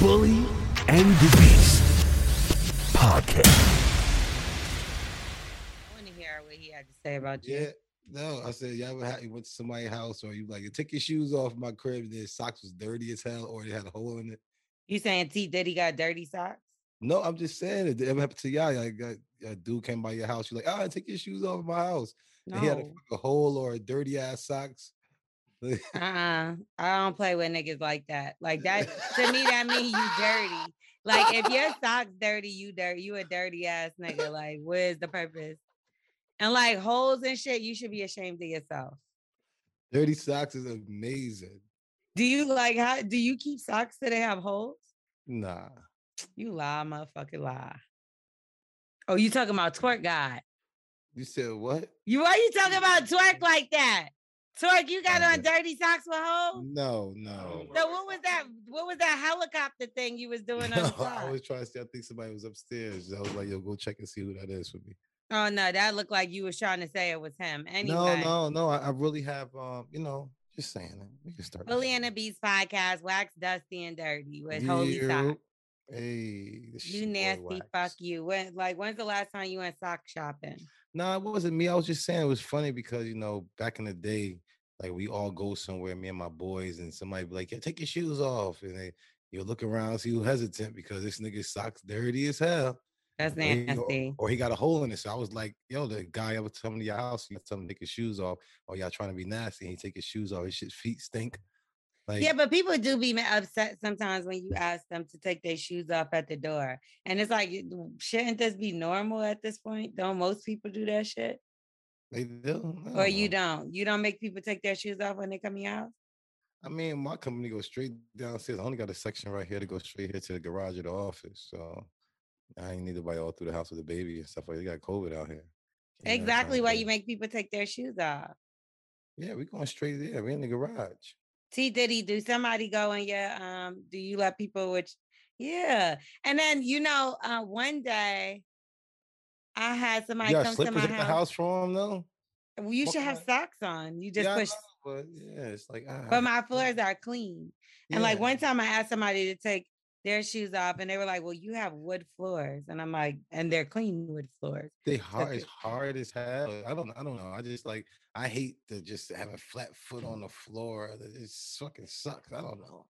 Bully and the Beast podcast. I want to hear what he had to say about you. Yeah. No, I said, y'all ever had, you went to somebody's house or you like, you take your shoes off my crib and their socks was dirty as hell or they had a hole in it? You saying T Diddy got dirty socks? No, I'm just saying it ever happened to y'all. Like a, a dude came by your house, you're like, ah, take your shoes off my house. And he had a, a hole or a dirty ass socks. Uh-uh. I don't play with niggas like that. Like that to me, that means you dirty. Like if your socks dirty, you dirty. You a dirty ass nigga. Like, where's the purpose? And like holes and shit, you should be ashamed of yourself. dirty socks is amazing. Do you like how do you keep socks that they have holes? Nah. You lie, motherfucking lie. Oh, you talking about twerk God. You said what? You why you talking about twerk like that? Twerk, you got on dirty socks with holes? No, no. So what was that? What was that helicopter thing you was doing on the No, I was trying to say I think somebody was upstairs. I was like, yo, go check and see who that is for me. Oh no, that looked like you was trying to say it was him. Anyway, No, no, no. I, I really have um, you know, just saying it. We can start. Bully and the Beast podcast, wax dusty and dirty with holy Yeah. socks. Hey, You nasty fuck you. When like when's the last time you went sock shopping? No, it wasn't me. I was just saying it was funny because you know, back in the day, like we all go somewhere, me and my boys, and somebody be like, yeah, take your shoes off. And they you look around, see who hesitant because this nigga's socks dirty as hell. That's he, or, nasty. or he got a hole in it. So I was like, yo, the guy ever come to your house, you tell him to take his shoes off, or y'all trying to be nasty, and he take his shoes off, his shit feet stink. Like Yeah, but people do be upset sometimes when you ask them to take their shoes off at the door. And it's like, shouldn't this be normal at this point? Don't most people do that shit? They do. I Or you don't? You don't make people take their shoes off when they come in your house? I mean, my company goes straight downstairs. I only got a section right here to go straight here to the garage of the office. So I ain't need to buy all through the house with the baby and stuff like that. They got COVID out here. Time Exactly why you make people take their shoes off. Yeah, we going straight there. We in the garage. T Diddy, do somebody go in your um do you let people which yeah. And then you know, uh one day I had somebody You come to my house. house for him though? Well, You What should have kind? socks on. You just yeah, I push know, but yeah, it's like ah, but my floors are clean. And like one time I asked somebody to take their shoes off and they were like, Well, you have wood floors. And I'm like, and they're clean wood floors. they hard it's hard as hell. I don't I don't know. I just like I hate to just have a flat foot on the floor. It fucking sucks. I don't know.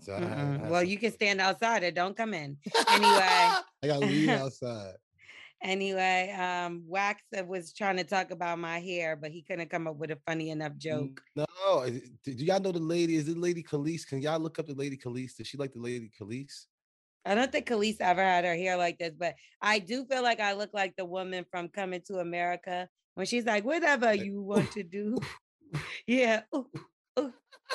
So I Mm-mm. Well, you can stand outside or don't come in. Anyway. I got to leave outside. Anyway, um, Wax was trying to talk about my hair, but he couldn't come up with a funny enough joke. No, do y'all know the lady? Is it Lady Khalees? Can y'all look up the Lady Khalees? Does she like the Lady Khalees? I don't think Khalees ever had her hair like this, but I do feel like I look like the woman from Coming to America when she's like, "Whatever you want to do, yeah, ooh, ooh,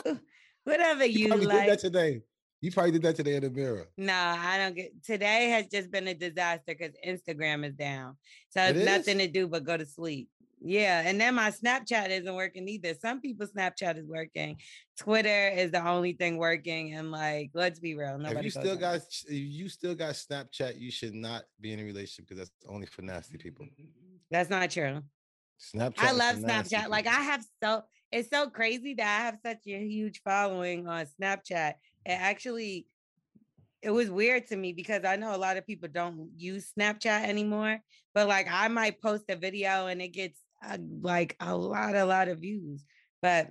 ooh, whatever You you like." that today. You probably did that today in the mirror. No, I don't get. Today has just been a disaster because Instagram is down, so It it's nothing to do but go to sleep. Yeah, and then my Snapchat isn't working either. Some people Snapchat is working. Twitter is the only thing working, and like, let's be real, If nobody you still got if you still got Snapchat, you should not be in a relationship because that's only for nasty people. That's not true. Snapchat. I love Snapchat. Like. I have so it's so crazy that I have such a huge following on Snapchat. It actually it was weird to me because I know a lot of people don't use Snapchat anymore, but like I might post a video and it gets uh, like a lot, a lot of views. But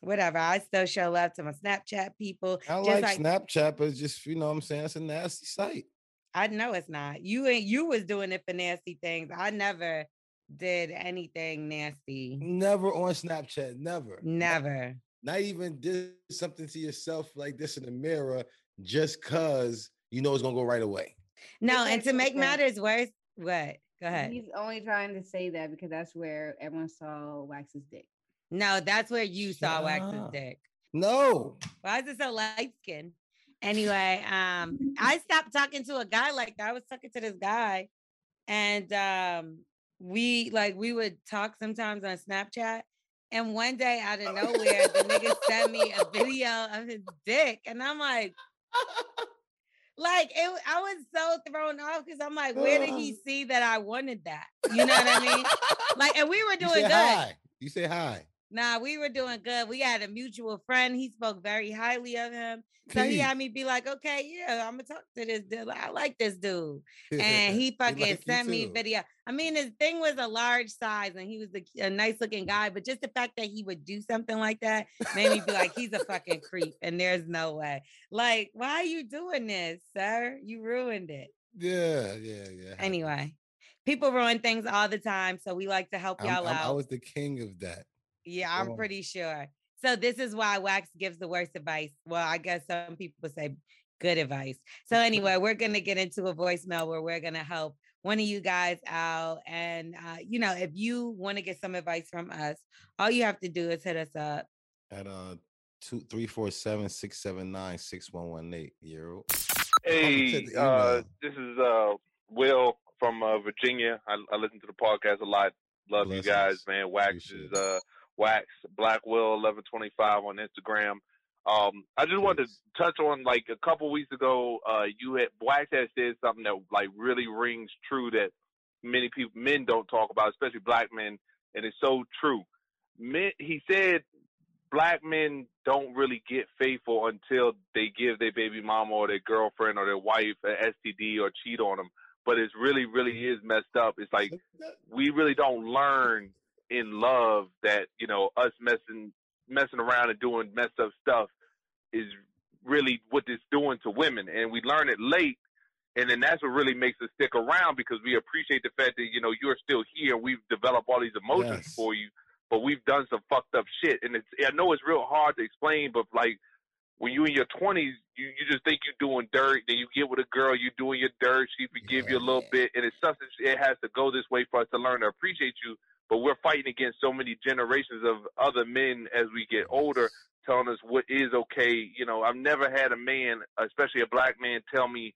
whatever, I still show love to my Snapchat people. I just like, Snapchat, but it's just you know what I'm saying it's a nasty site. I know it's not. You ain't you was doing it for nasty things. I never did anything nasty. Never on Snapchat. Never. Never. Not even did something to yourself like this in the mirror just cause you know it's gonna go right away. No, and to make matters worse, what? Go ahead. He's only trying to say that because that's where everyone saw Wax's dick. No, that's where you saw Shut Wax's dick. No. Why is it so light skin? Anyway, um, I stopped talking to a guy like that. I was talking to this guy, and um, we like we would talk sometimes on Snapchat. And one day out of oh. nowhere, the nigga sent me a video of his dick, and I'm like, like it, I was so thrown off because I'm like, where did he oh. see that I wanted that? You know what I mean? Like, and we were doing good. hi. You say hi. Nah, we were doing good. We had a mutual friend. He spoke very highly of him. So he had me be like, okay, yeah, I'm gonna talk to this dude. I like this dude. And he fucking like sent me video. I mean, his thing was a large size and he was a, a nice looking guy, but just the fact that he would do something like that made me be like, he's a fucking creep. And there's no way. Like, why are you doing this, sir? You ruined it. Yeah, yeah, yeah. Anyway, people ruin things all the time. So we like to help I'm- y'all I'm- out. I was the king of that. Yeah, I'm pretty sure. So this is why Wax gives the worst advice. Well, I guess some people say good advice. So anyway, we're gonna get into a voicemail where we're gonna help one of you guys out. And uh, you know, if you want to get some advice from us, all you have to do is hit us up. At uh two three four seven six seven nine six one one eight. Euro. Hey, uh, this is uh, Will from uh, Virginia. I, I listen to the podcast a lot. Love you guys, man. Wax Appreciate is it. Wax Black Will eleven twenty five on Instagram. Um, I just wanted to touch on like a couple weeks ago. Uh, you had Wax had said something that like really rings true that many people men don't talk about, especially black men, and it's so true. Men, he said black men don't really get faithful until they give their baby mama or their girlfriend or their wife an STD or cheat on them. But it's really, really is messed up. It's like we really don't learn in love that you know us messing messing around and doing messed up stuff is really what it's doing to women, and we learn it late. And then that's what really makes us stick around because we appreciate the fact that you know you're still here. We've developed all these emotions Yes. for you, but we've done some fucked up shit. And it's I know it's real hard to explain, but like when you in your twenties, you, you just think you're doing dirt. Then you get with a girl, you're doing your dirt. She forgive you a little Yeah. bit, and it's something. It has to go this way for us to learn to appreciate you. But we're fighting against so many generations of other men as we get older, telling us what is okay. You know, I've never had a man, especially a black man, tell me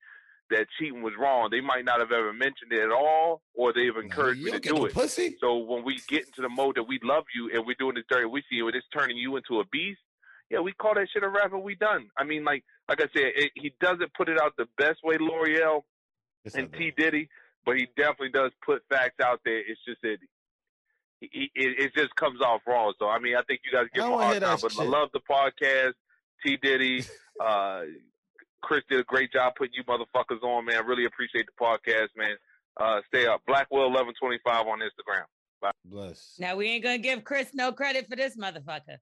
that cheating was wrong. They might not have ever mentioned it at all, or they've encouraged you me to do no it. pussy. So when we get into the mode that we love you and we're doing this dirty, we see it, it's turning you into a beast. Yeah, we call that shit a rap and we done. I mean, like like I said, it, he doesn't put it out the best way, Lore'l Yes, and T Diddy, but he definitely does put facts out there. It's just that it, it just comes off wrong. So I mean, I think you guys give I him a hard time, that but I love the podcast. T Diddy, uh, Chris did a great job putting you motherfuckers on, man. Really appreciate the podcast, man. Uh, stay up. Blackwell eleven twenty five on Instagram. Bless. Now we ain't gonna give Chris no credit for this motherfucker.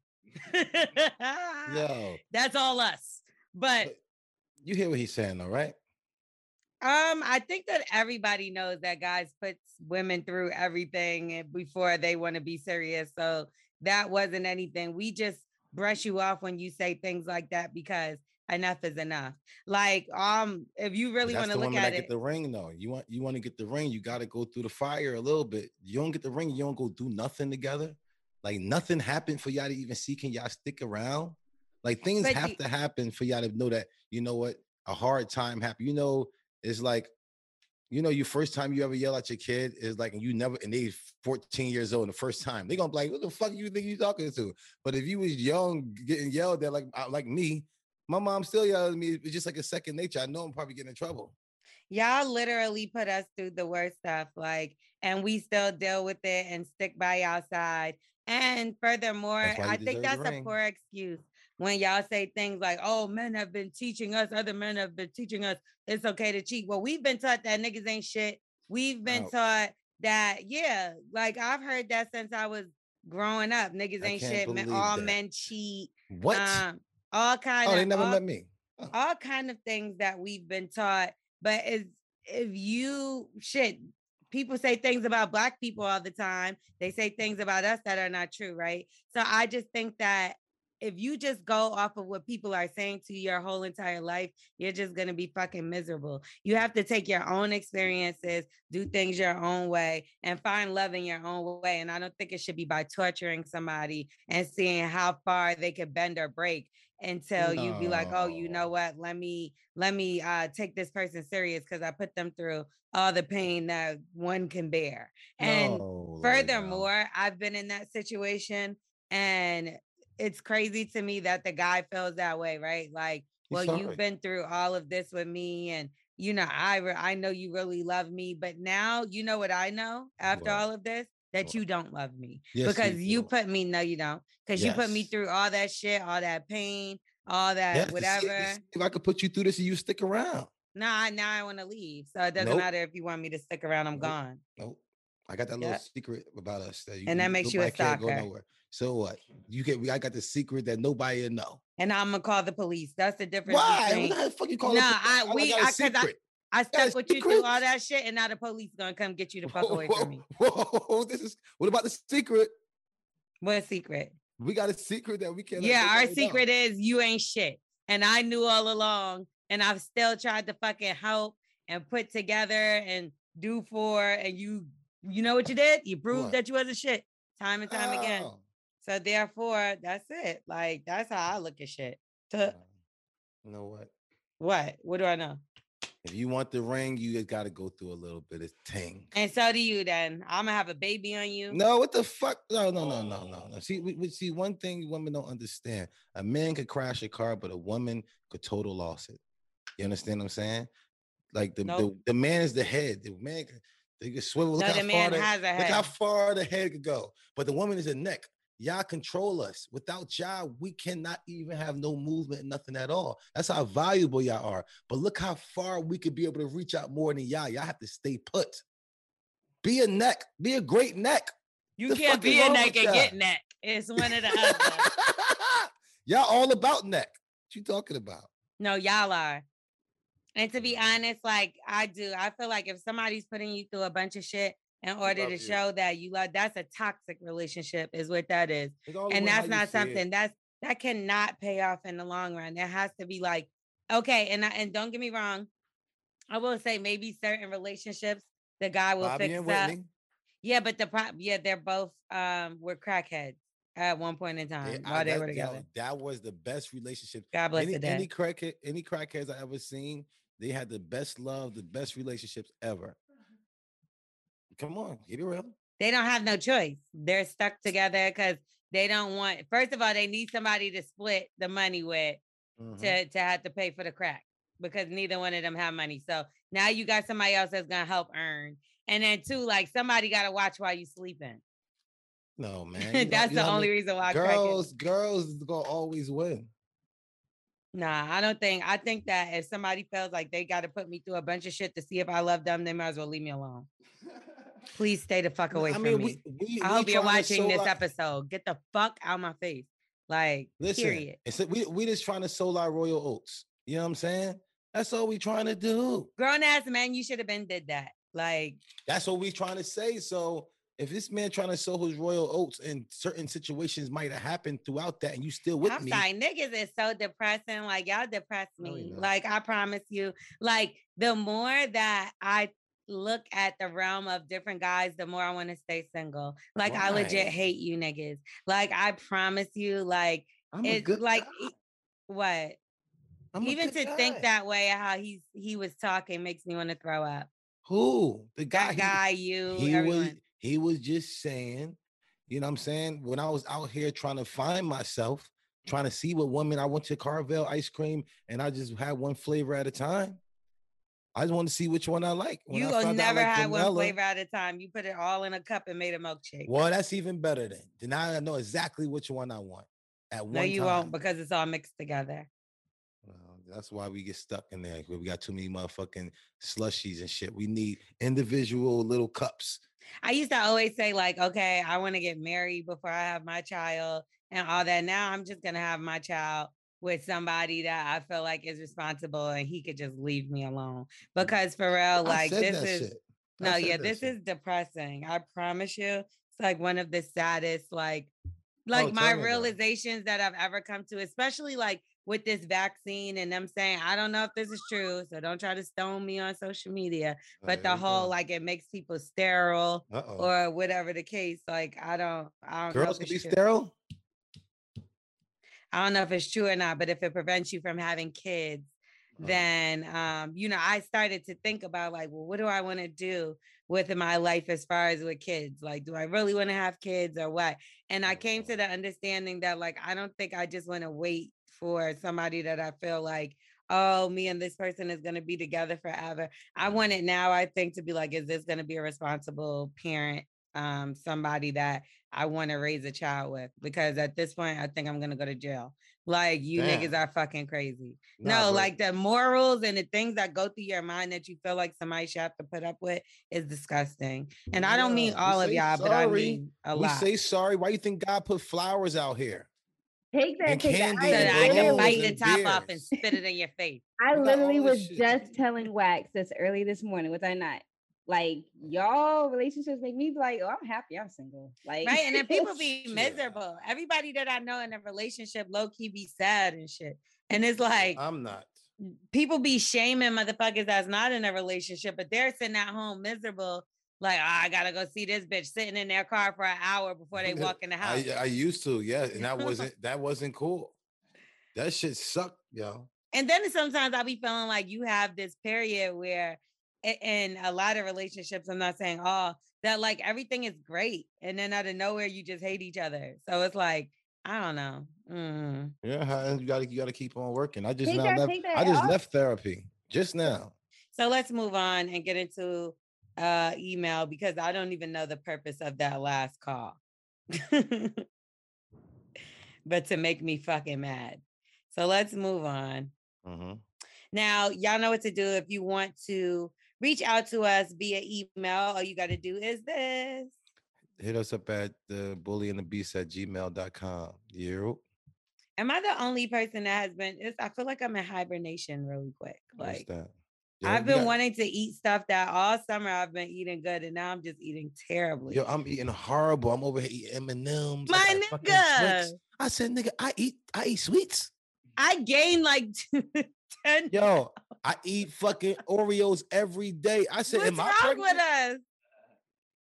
Yo, That's all us. But But- you hear what he's saying, though, right? Um, I think that everybody knows that guys puts women through everything before they want to be serious. So that wasn't anything. We just brush you off when you say things like that because enough is enough. Like, um, if you really want to look at it, get the ring, though. You want you want to get the ring, you got to go through the fire a little bit. You don't get the ring, you don't go do nothing together. Like nothing happened for y'all to even see. Can y'all stick around? Like things But have you- to happen for y'all to know that you know what a hard time happened. You know, it's like you know, your first time you ever yell at your kid is like, and you never, and they 14 years old, and the first time they gonna be like, "What the fuck you think you talking to?" But if you was young, getting yelled at like uh, like me, my mom still yells at me. It's just like a second nature. I know I'm probably getting in trouble. y'all literally put us through the worst stuff, like, and we still deal with it and stick by our side. And furthermore, That's why you I think that's a poor excuse when y'all say things like, oh, men have been teaching us, other men have been teaching us it's okay to cheat. Well, we've been taught that niggas ain't shit. We've been Ouch. taught that, yeah, like I've heard that since I was growing up. Niggas ain't shit. Men, all that. men cheat. What? Um, all kind oh, of they never all, met me. all kind of things that we've been taught. But is if you shit, people say things about black people all the time. They say things about us that are not true, right? So I just think that if you just go off of what people are saying to you your whole entire life, you're just gonna be fucking miserable. You have to take your own experiences, do things your own way, and find love in your own way. And I don't think it should be by torturing somebody and seeing how far they could bend or break until you be like, oh, you know what? Let me let me uh take this person serious because I put them through all the pain that one can bear. And No, furthermore, I've been in that situation and it's crazy to me that the guy feels that way, right? Like, well, you've been through all of this with me and you know, I re- I know you really love me, but now you know what I know after all of this? that you don't love me Yes, because you do. put me no you don't because you put me through all that shit all that pain all that Yes, whatever see If I could put you through this and you stick around. nah now i want to leave so it doesn't Nope. matter if you want me to stick around i'm Nope. gone Nope. I got that little secret about us that you And that makes you a can't go nowhere. So what? You get I got the secret that nobody will know. and i'm gonna call the police that's the difference Why? between What the fuck you call Nah, it? I- we- I- 'cause I- secret. I stuck with you through all that shit, and now the police gonna come get you the fuck Whoa, away whoa, from me. Whoa, this is what about the secret? What secret? We got a secret that we can't. Yeah, our nobody know. secret is you ain't shit. And I knew all along, and I've still tried to fucking help and put together and do for, and you, you know what you did? You proved What? that you wasn't shit time and time again. Oh. So therefore, that's it. Like that's how I look at shit. You know what? what? What do I know? If you want the ring, you just got to go through a little bit of ting. And so do you. Then I'm gonna have a baby on you. No, what the fuck? No, no, no, no, no, no. See, we, we see one thing women don't understand: a man could crash a car, but a woman could total loss it. You understand what I'm saying? Like the Nope. the, the man is the head. The man they can swivel. Look No, how the far man the, has a look how head. far the head could go. But the woman is the neck. Y'all control us. Without y'all, we cannot even have no movement, nothing at all. That's how valuable y'all are. But look how far we could be able to reach out more than y'all. Y'all have to stay put. Be a neck. Be a great neck. You the can't be a neck and y'all? get neck. It's one or the other. y'all all about neck. What you talking about? No, y'all are. And to be honest, like I do, I feel like if somebody's putting you through a bunch of shit in order love to you. show that you love, that's a toxic relationship, is what that is. And that's not something that's that cannot pay off in the long run. There has to be like, okay, and I, and don't get me wrong, I will say maybe certain relationships the guy will Bobby fix up. Whitney. Yeah, but the pro- yeah, they're both um were crackheads at one point in time I- while they that- were together. that was the best relationship. God bless any, the dead. any crackhead, any crackheads I ever seen, they had the best love, the best relationships ever. Come on, get it real. they don't have no choice. They're stuck together because they don't want. First of all, they need somebody to split the money with Mhm. to to have to pay for the crack because neither one of them have money. So now you got somebody else that's gonna help earn, and then two, like somebody got to watch while you sleeping. No man, know- that's the know how only reason why girls, girls is gonna always win. Nah, I don't think. I think that if somebody feels like they got to put me through a bunch of shit to see if I love them, they might as well leave me alone. Please stay the fuck away I from mean, me. we, we, I we hope you're watching this our- episode. Get the fuck out of my face. Like, Listen, period. it's a- we we just trying to sow our royal oats. You know what I'm saying? That's all we trying to do. Grown ass man, you should have been did that. Like, That's what we trying to say. So if this man trying to sow his royal oats and certain situations might have happened throughout that, and you still with I'm me, sorry, niggas is so depressing. Like, y'all depress me. not. Like, I promise you. Like, the more that I look at the realm of different guys, the more I want to stay single. Like, I legit hate you niggas. Like, I promise you, like, I'm it's good like guy. what? I'm Even to good think that way, how he's he was talking makes me want to throw up. who the guy, That he- guy, you, he everyone. was he was just saying, you know what I'm saying? When I was out here trying to find myself, trying to see what woman I went to Carvel ice cream and I just had one flavor at a time. I just want to see which one I like. When you will found out I never like had one flavor at a time. You put it all in a cup and made a milkshake. Well, that's even better then. Then I know exactly which one I want at one. no, you time. won't because it's all mixed together. Well, that's why we get stuck in there. We got too many motherfucking slushies and shit. We need individual little cups. I used to always say, like, okay, I want to get married before I have my child and all that. Now I'm just gonna have my child with somebody that I feel like is responsible and he could just leave me alone. Because for real, like this is shit. No, yeah, this shit. is depressing. I promise you. It's like one of the saddest, like, like Oh, my tell me about it. realizations that I've ever come to, especially like with this vaccine and them saying, I don't know if this is true, so don't try to stone me on social media. But the whole like it makes people sterile Uh-oh. or whatever the case. Like I don't, I don't know girls if can be true. sterile. I don't know if it's true or not, but if it prevents you from having kids, Oh. then um, you know, I started to think about like, well, what do I want to do with my life as far as with kids? Like, do I really want to have kids or what? And I came to the understanding that like I don't think I just want to wait for somebody that I feel like, oh, me and this person is gonna be together forever. I want it now, I think, to be like, is this gonna be a responsible parent um somebody that I want to raise a child with because at this point I think I'm gonna go to jail. Like you Damn. niggas are fucking crazy. Nah, no, like the morals and the things that go through your mind that you feel like somebody should have to put up with is disgusting. And I don't mean all of y'all, but I mean a we lot. say sorry. Why you think God put flowers out here? Take that, take that. candy so I, I can bite the and top off and spit it in your face. I literally was shit. just telling Wax this early this morning, was I not? Like y'all relationships make me be like, oh, I'm happy I'm single. Like Right. And then people be Yeah. miserable. Everybody that I know in a relationship low key be sad and shit. And it's like I'm not. people be shaming motherfuckers that's not in a relationship, but they're sitting at home miserable. Like, oh, I gotta go see this bitch sitting in their car for an hour before they walk in the house. I, I used to, yeah, and that wasn't that wasn't cool. That shit sucked, yo. and then sometimes I'll be feeling like you have this period where in a lot of relationships, I'm not saying all, that like everything is great. And then out of nowhere, you just hate each other. So it's like, I don't know. Mm. Yeah, you gotta you gotta keep on working. I just Take now that- left. I just off. left therapy just now. So let's move on and get into uh email because I don't even know the purpose of that last call. but to make me fucking mad. So let's move on. Mhm. Now, y'all know what to do if you want to reach out to us via email. All you got to do is this. Hit us up at the bully and the beast at gmail.com. You Am I the only person that has been? It's, I feel like I'm in hibernation really quick. what's Like I've been got- wanting to eat stuff that all summer I've been eating good, and now I'm just eating terribly. Yo, I'm eating horrible. I'm over here eating M and M's. My nigga. I said, nigga, I eat I eat sweets. I gained like 10. Yo, I eat fucking Oreos every day. I said, What's am I wrong pregnant? with us?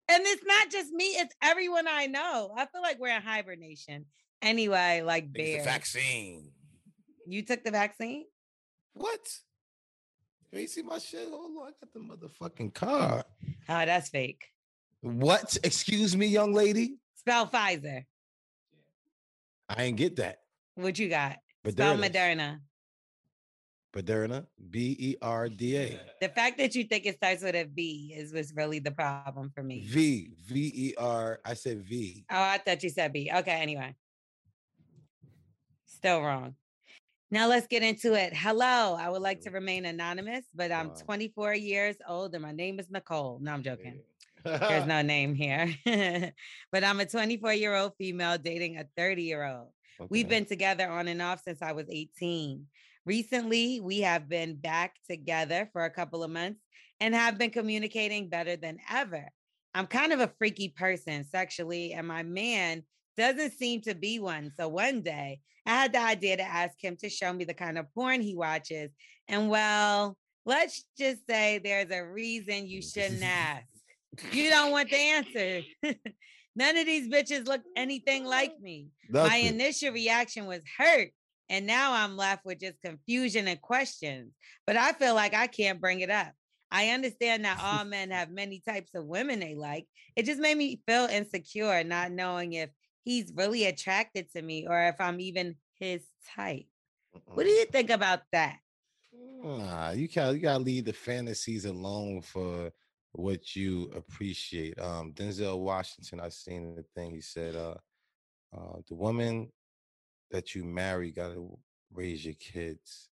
And it's not just me, it's everyone I know. I feel like we're in hibernation. Anyway, like bear. the vaccine. You took the vaccine? What? You ain't see my shit? Hold on, I got the motherfucking card. Oh, that's fake. What? Excuse me, young lady. Spell Pfizer. I ain't get that. What you got? But Spell there it is. Moderna. Moderna, B E R D A. The fact that you think it starts with a V is what's really the problem for me. V V E R. I said V. Oh, I thought you said B. Okay, anyway. Still wrong. Now let's get into it. Hello, I would like to remain anonymous, but I'm Wow. 24 years old and my name is Nicole. No, I'm joking. There's no name here. but I'm a 24 year old female dating a 30 year old. We've been together on and off since I was 18. Recently, we have been back together for a couple of months and have been communicating better than ever. I'm kind of a freaky person sexually, and my man doesn't seem to be one. So one day, I had the idea to ask him to show me the kind of porn he watches. And well, let's just say there's a reason you shouldn't ask. You don't want the answer. None of these bitches look anything like me. My Nothing. initial reaction was hurt. And now I'm left with just confusion and questions. But I feel like I can't bring it up. I understand that all men have many types of women they like. It just made me feel insecure, not knowing if he's really attracted to me or if I'm even his type. What do you think about that? Nah, you can't. You gotta leave the fantasies alone for what you appreciate. Um, Denzel Washington, I seen the thing. He said, uh, uh, the woman that you marry got to raise your kids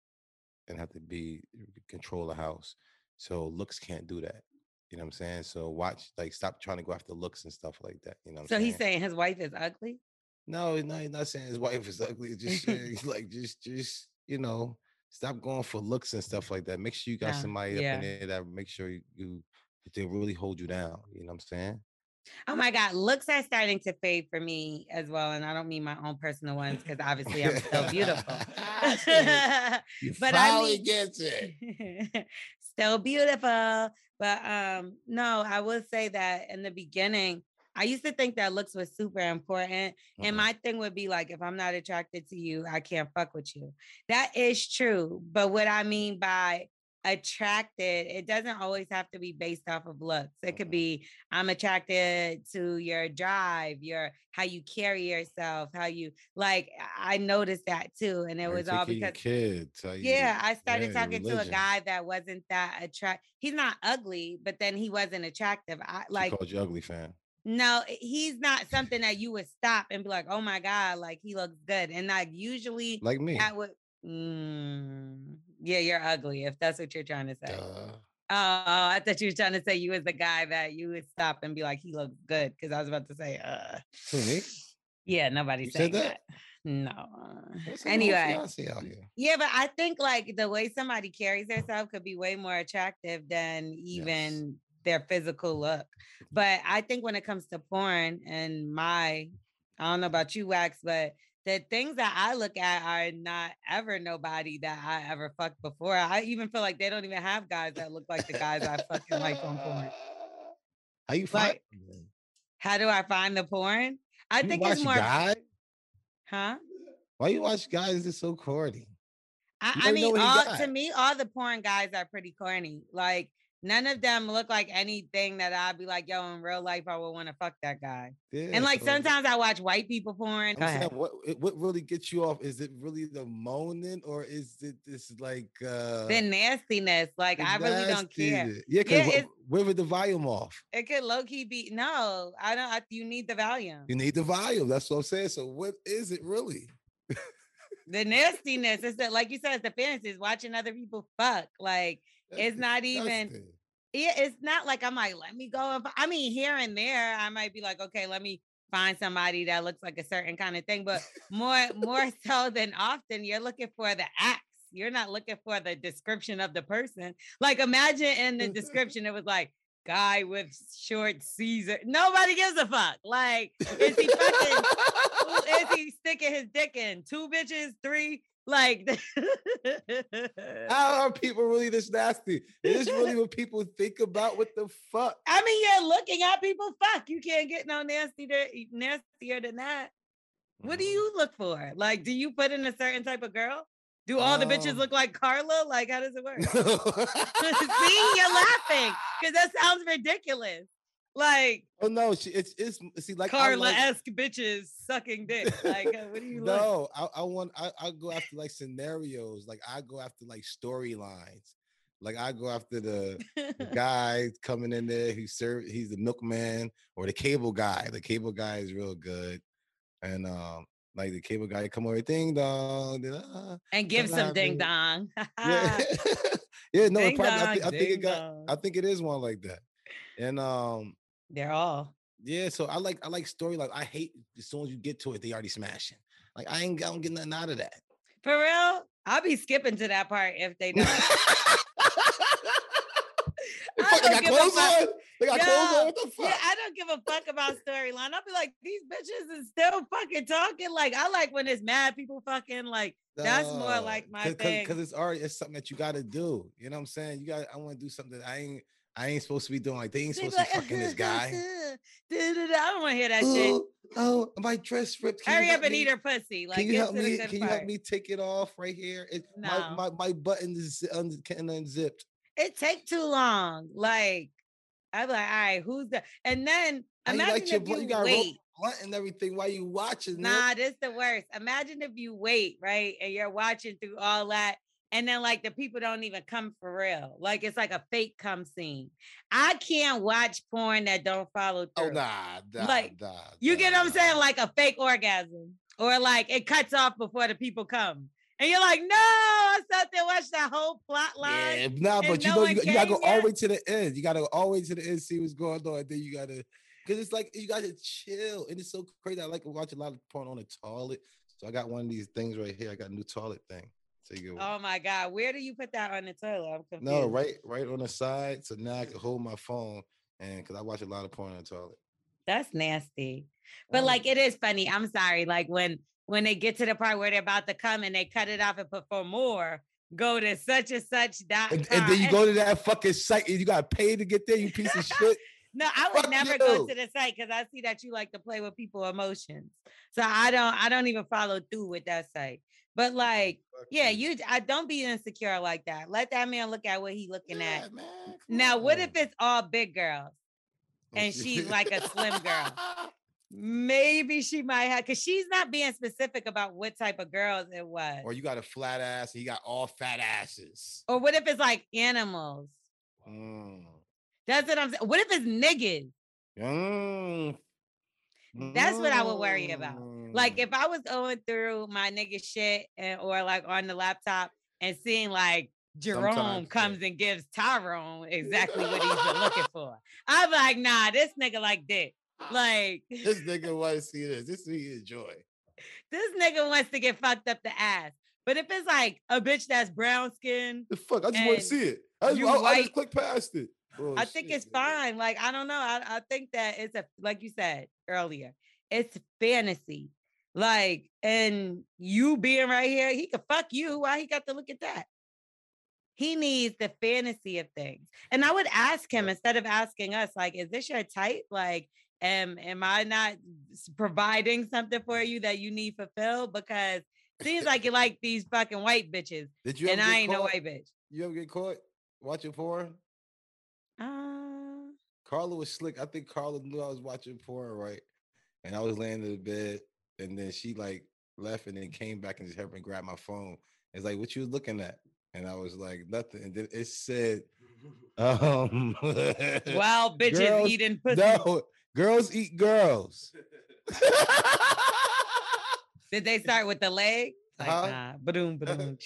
and have to be control the house. So looks can't do that. You know what I'm saying? So watch, like, stop trying to go after looks and stuff like that. You know. What So he's saying? his wife is ugly? No, no, he's not saying his wife is ugly. It's Just like, just, just, you know, stop going for looks and stuff like that. Make sure you got Yeah, somebody yeah. up in there that make sure you, they really hold you down. You know what I'm saying? Oh my God, looks are starting to fade for me as well. And I don't mean my own personal ones because obviously I'm still beautiful. you But I mean- gets it. Still beautiful. But um, no, I will say that in the beginning, I used to think that looks was super important. And Mhm. my thing would be like, if I'm not attracted to you, I can't fuck with you. That is true. But what I mean by attracted, it doesn't always have to be based off of looks. It could Mhm. be I'm attracted to your drive, your how you carry yourself, how you like I noticed that too. And it was all care of your because kids. you- yeah, I started your talking to a guy that wasn't that attract. He's not ugly, but then he wasn't attractive. I She like called you ugly fan. No, he's not something that you would stop and be like, "Oh my god, like he looks good." And like usually Like me. that would mm, yeah, you're ugly if that's what you're trying to say. Duh. Oh, I thought you were trying to say you was the guy that you would stop and be like, he looks good. Cause I was about to say, uh Who, me? yeah, nobody You said that. that? No. Anyway. out here? Yeah, but I think like the way somebody carries themselves could be way more attractive than even their physical look. But I think when it comes to porn and my, I don't know about you, Wax, but the things that I look at are not ever nobody that I ever fucked before. I even feel like they don't even have guys that look like the guys I fucking like on porn. How you find? Like, How do I find the porn? I you think it's more, guys? huh? Why you watch guys? It's so corny. I, I mean, all, to me, all the porn guys are pretty corny. Like none of them look like anything that I'd be like, yo, in real life, I would want to fuck that guy. Yeah, and like so- sometimes I watch white people porn. Saying, what what really gets you off? Is it really the moaning or is it this like uh The nastiness, like the I really don't care. nastiness? Yeah, because Yeah, where with the volume off? It could low key be no. I don't. I, you need the volume. You need the volume. That's what I'm saying. So what is it really? The nastiness is that, like you said, it's the fantasies. Watching other people fuck, like That's it's not even. disgusting. yeah, it's not like I'm like, let me go. Fi-" I mean, here and there, I might be like, okay, let me find somebody that looks like a certain kind of thing. But more, more so than often, you're looking for the acts. You're not looking for the description of the person. Like, imagine in the description, it was like guy with short Caesar. Nobody gives a fuck. Like, is he fucking? is he sticking his dick in? Two bitches, three. Like, How are people really this nasty? Is this really what people think about? What the fuck? I mean, you're looking at people. Fuck, you can't get no nastier, nastier than that. What Mm-hmm. do you look for? Like, do you put in a certain type of girl? Do all the bitches Um, look like Carla? Like, how does it work? See, you're laughing because that sounds ridiculous. Like Oh no, she, it's it's see like I Carla like- esque bitches sucking dick. Like, uh, what do you no, I, I want I, I go after like scenarios. Like I go after like storylines. Like I go after the, the guy coming in there who serve he's the milkman or the cable guy. The cable guy is real good. And um like the cable guy come over ding dong. and give some ding dong. Yeah. yeah, no, Ding probably, I, dong, think, I think it got dong. I think it is one like that. And um They're all. yeah, so I like I like story like I hate as soon as you get to it, they already smashing. Like I ain't I don't get nothing out of that. For real, I'll be skipping to that part if they don't. The I they don't got give a clothes fuck. on? They got clothes on? What the fuck? Yeah, I don't give a fuck about storyline. I'll be like, these bitches is still fucking talking. Like, I like when it's mad people fucking like that's more like my cause, thing. Because it's already it's something that you gotta do. You know what I'm saying? You got I want to do something that I ain't I ain't supposed to be doing. Like they ain't supposed to be fucking this guy. I don't want to hear that shit. oh, my dress ripped. Can Hurry up and me? eat her pussy. Like, Can you help me? Can you help me take it off right here? It, No. my, my my button is un, can unzipped. It take too long. Like, I'm like, all right, who's the? And then imagine like if blunt? you You got wait. blunt and everything while you watching. it. Nah, this the worst. Imagine if you wait, right? And you're watching through all that. And then like the people don't even come for real. Like it's like a fake come scene. I can't watch porn that don't follow Oh through. nah, nah, Like, nah, You get what I'm saying? Like a fake orgasm. Or like it cuts off before the people come. And you're like, no, I sat there watched that whole plot line. Yeah, nah, but you no know you, you gotta go came all the way to the end. You gotta go all the way to the end, see what's going on, and then you gotta because it's like you gotta chill. And it's so crazy. I like to watch a lot of porn on the toilet. So I got one of these things right here. I got a new toilet thing. So you go Oh my God. Where do you put that on the toilet? I'm confused. no, right, right on the side. So now I can hold my phone and because I watch a lot of porn on the toilet. That's nasty. But Oh, like it is funny. I'm sorry. Like when when they get to the part where they're about to come and they cut it off and put for more, go to such and such dot and, and then you go to that fucking site and you gotta pay to get there, you piece of shit. No, I would Fuck never go to the site because I see that you like to play with people emotions. So I don't I don't even follow through with that site. But like, yeah, you I don't be insecure like that. Let that man look at what he looking Yeah, at. man, Now, what if it's all big girls? and she's like a slim girl? Maybe she might have because she's not being specific about what type of girls it was. or you got a flat ass and you got all fat asses. Or what if it's like animals? Mm. That's what I'm saying. What if it's niggas? Mm. That's what I would worry about. Like Mm. if I was going through my nigga shit and or like on the laptop and seeing like Jerome Sometimes, yeah. comes and gives Tyrone exactly what he's been looking for. I'm like, nah, this nigga like dick. Like this nigga want to see this. This he enjoy. this nigga wants to get fucked up the ass. But if it's like a bitch that's brown skin, The fuck, I just want to see it. I just, I just click past it. Oh, I think shit, it's fine. Like, I don't know. I, I think that it's a like you said earlier, it's fantasy. Like, and you being right here, he could fuck you. Why he got to look at that? He needs the fantasy of things. And I would ask him instead of asking us, like, is this your type? Like, am am I not providing something for you that you need fulfilled? Because seems like you like these fucking white bitches. Did you And I ain't no white bitch. You ever get caught watching porn? Uh, Carla was slick. I think Carla knew I was watching porn, right? And I was laying in the bed, and then she like left and then came back and just helped me grab my phone. It's like, what you was looking at? And I was like, nothing. And then it said, um, well, bitches Girls- eating pussy. no, girls eat girls. Did they start with the leg? Like, Huh? nah, ba-doom, ba-doom.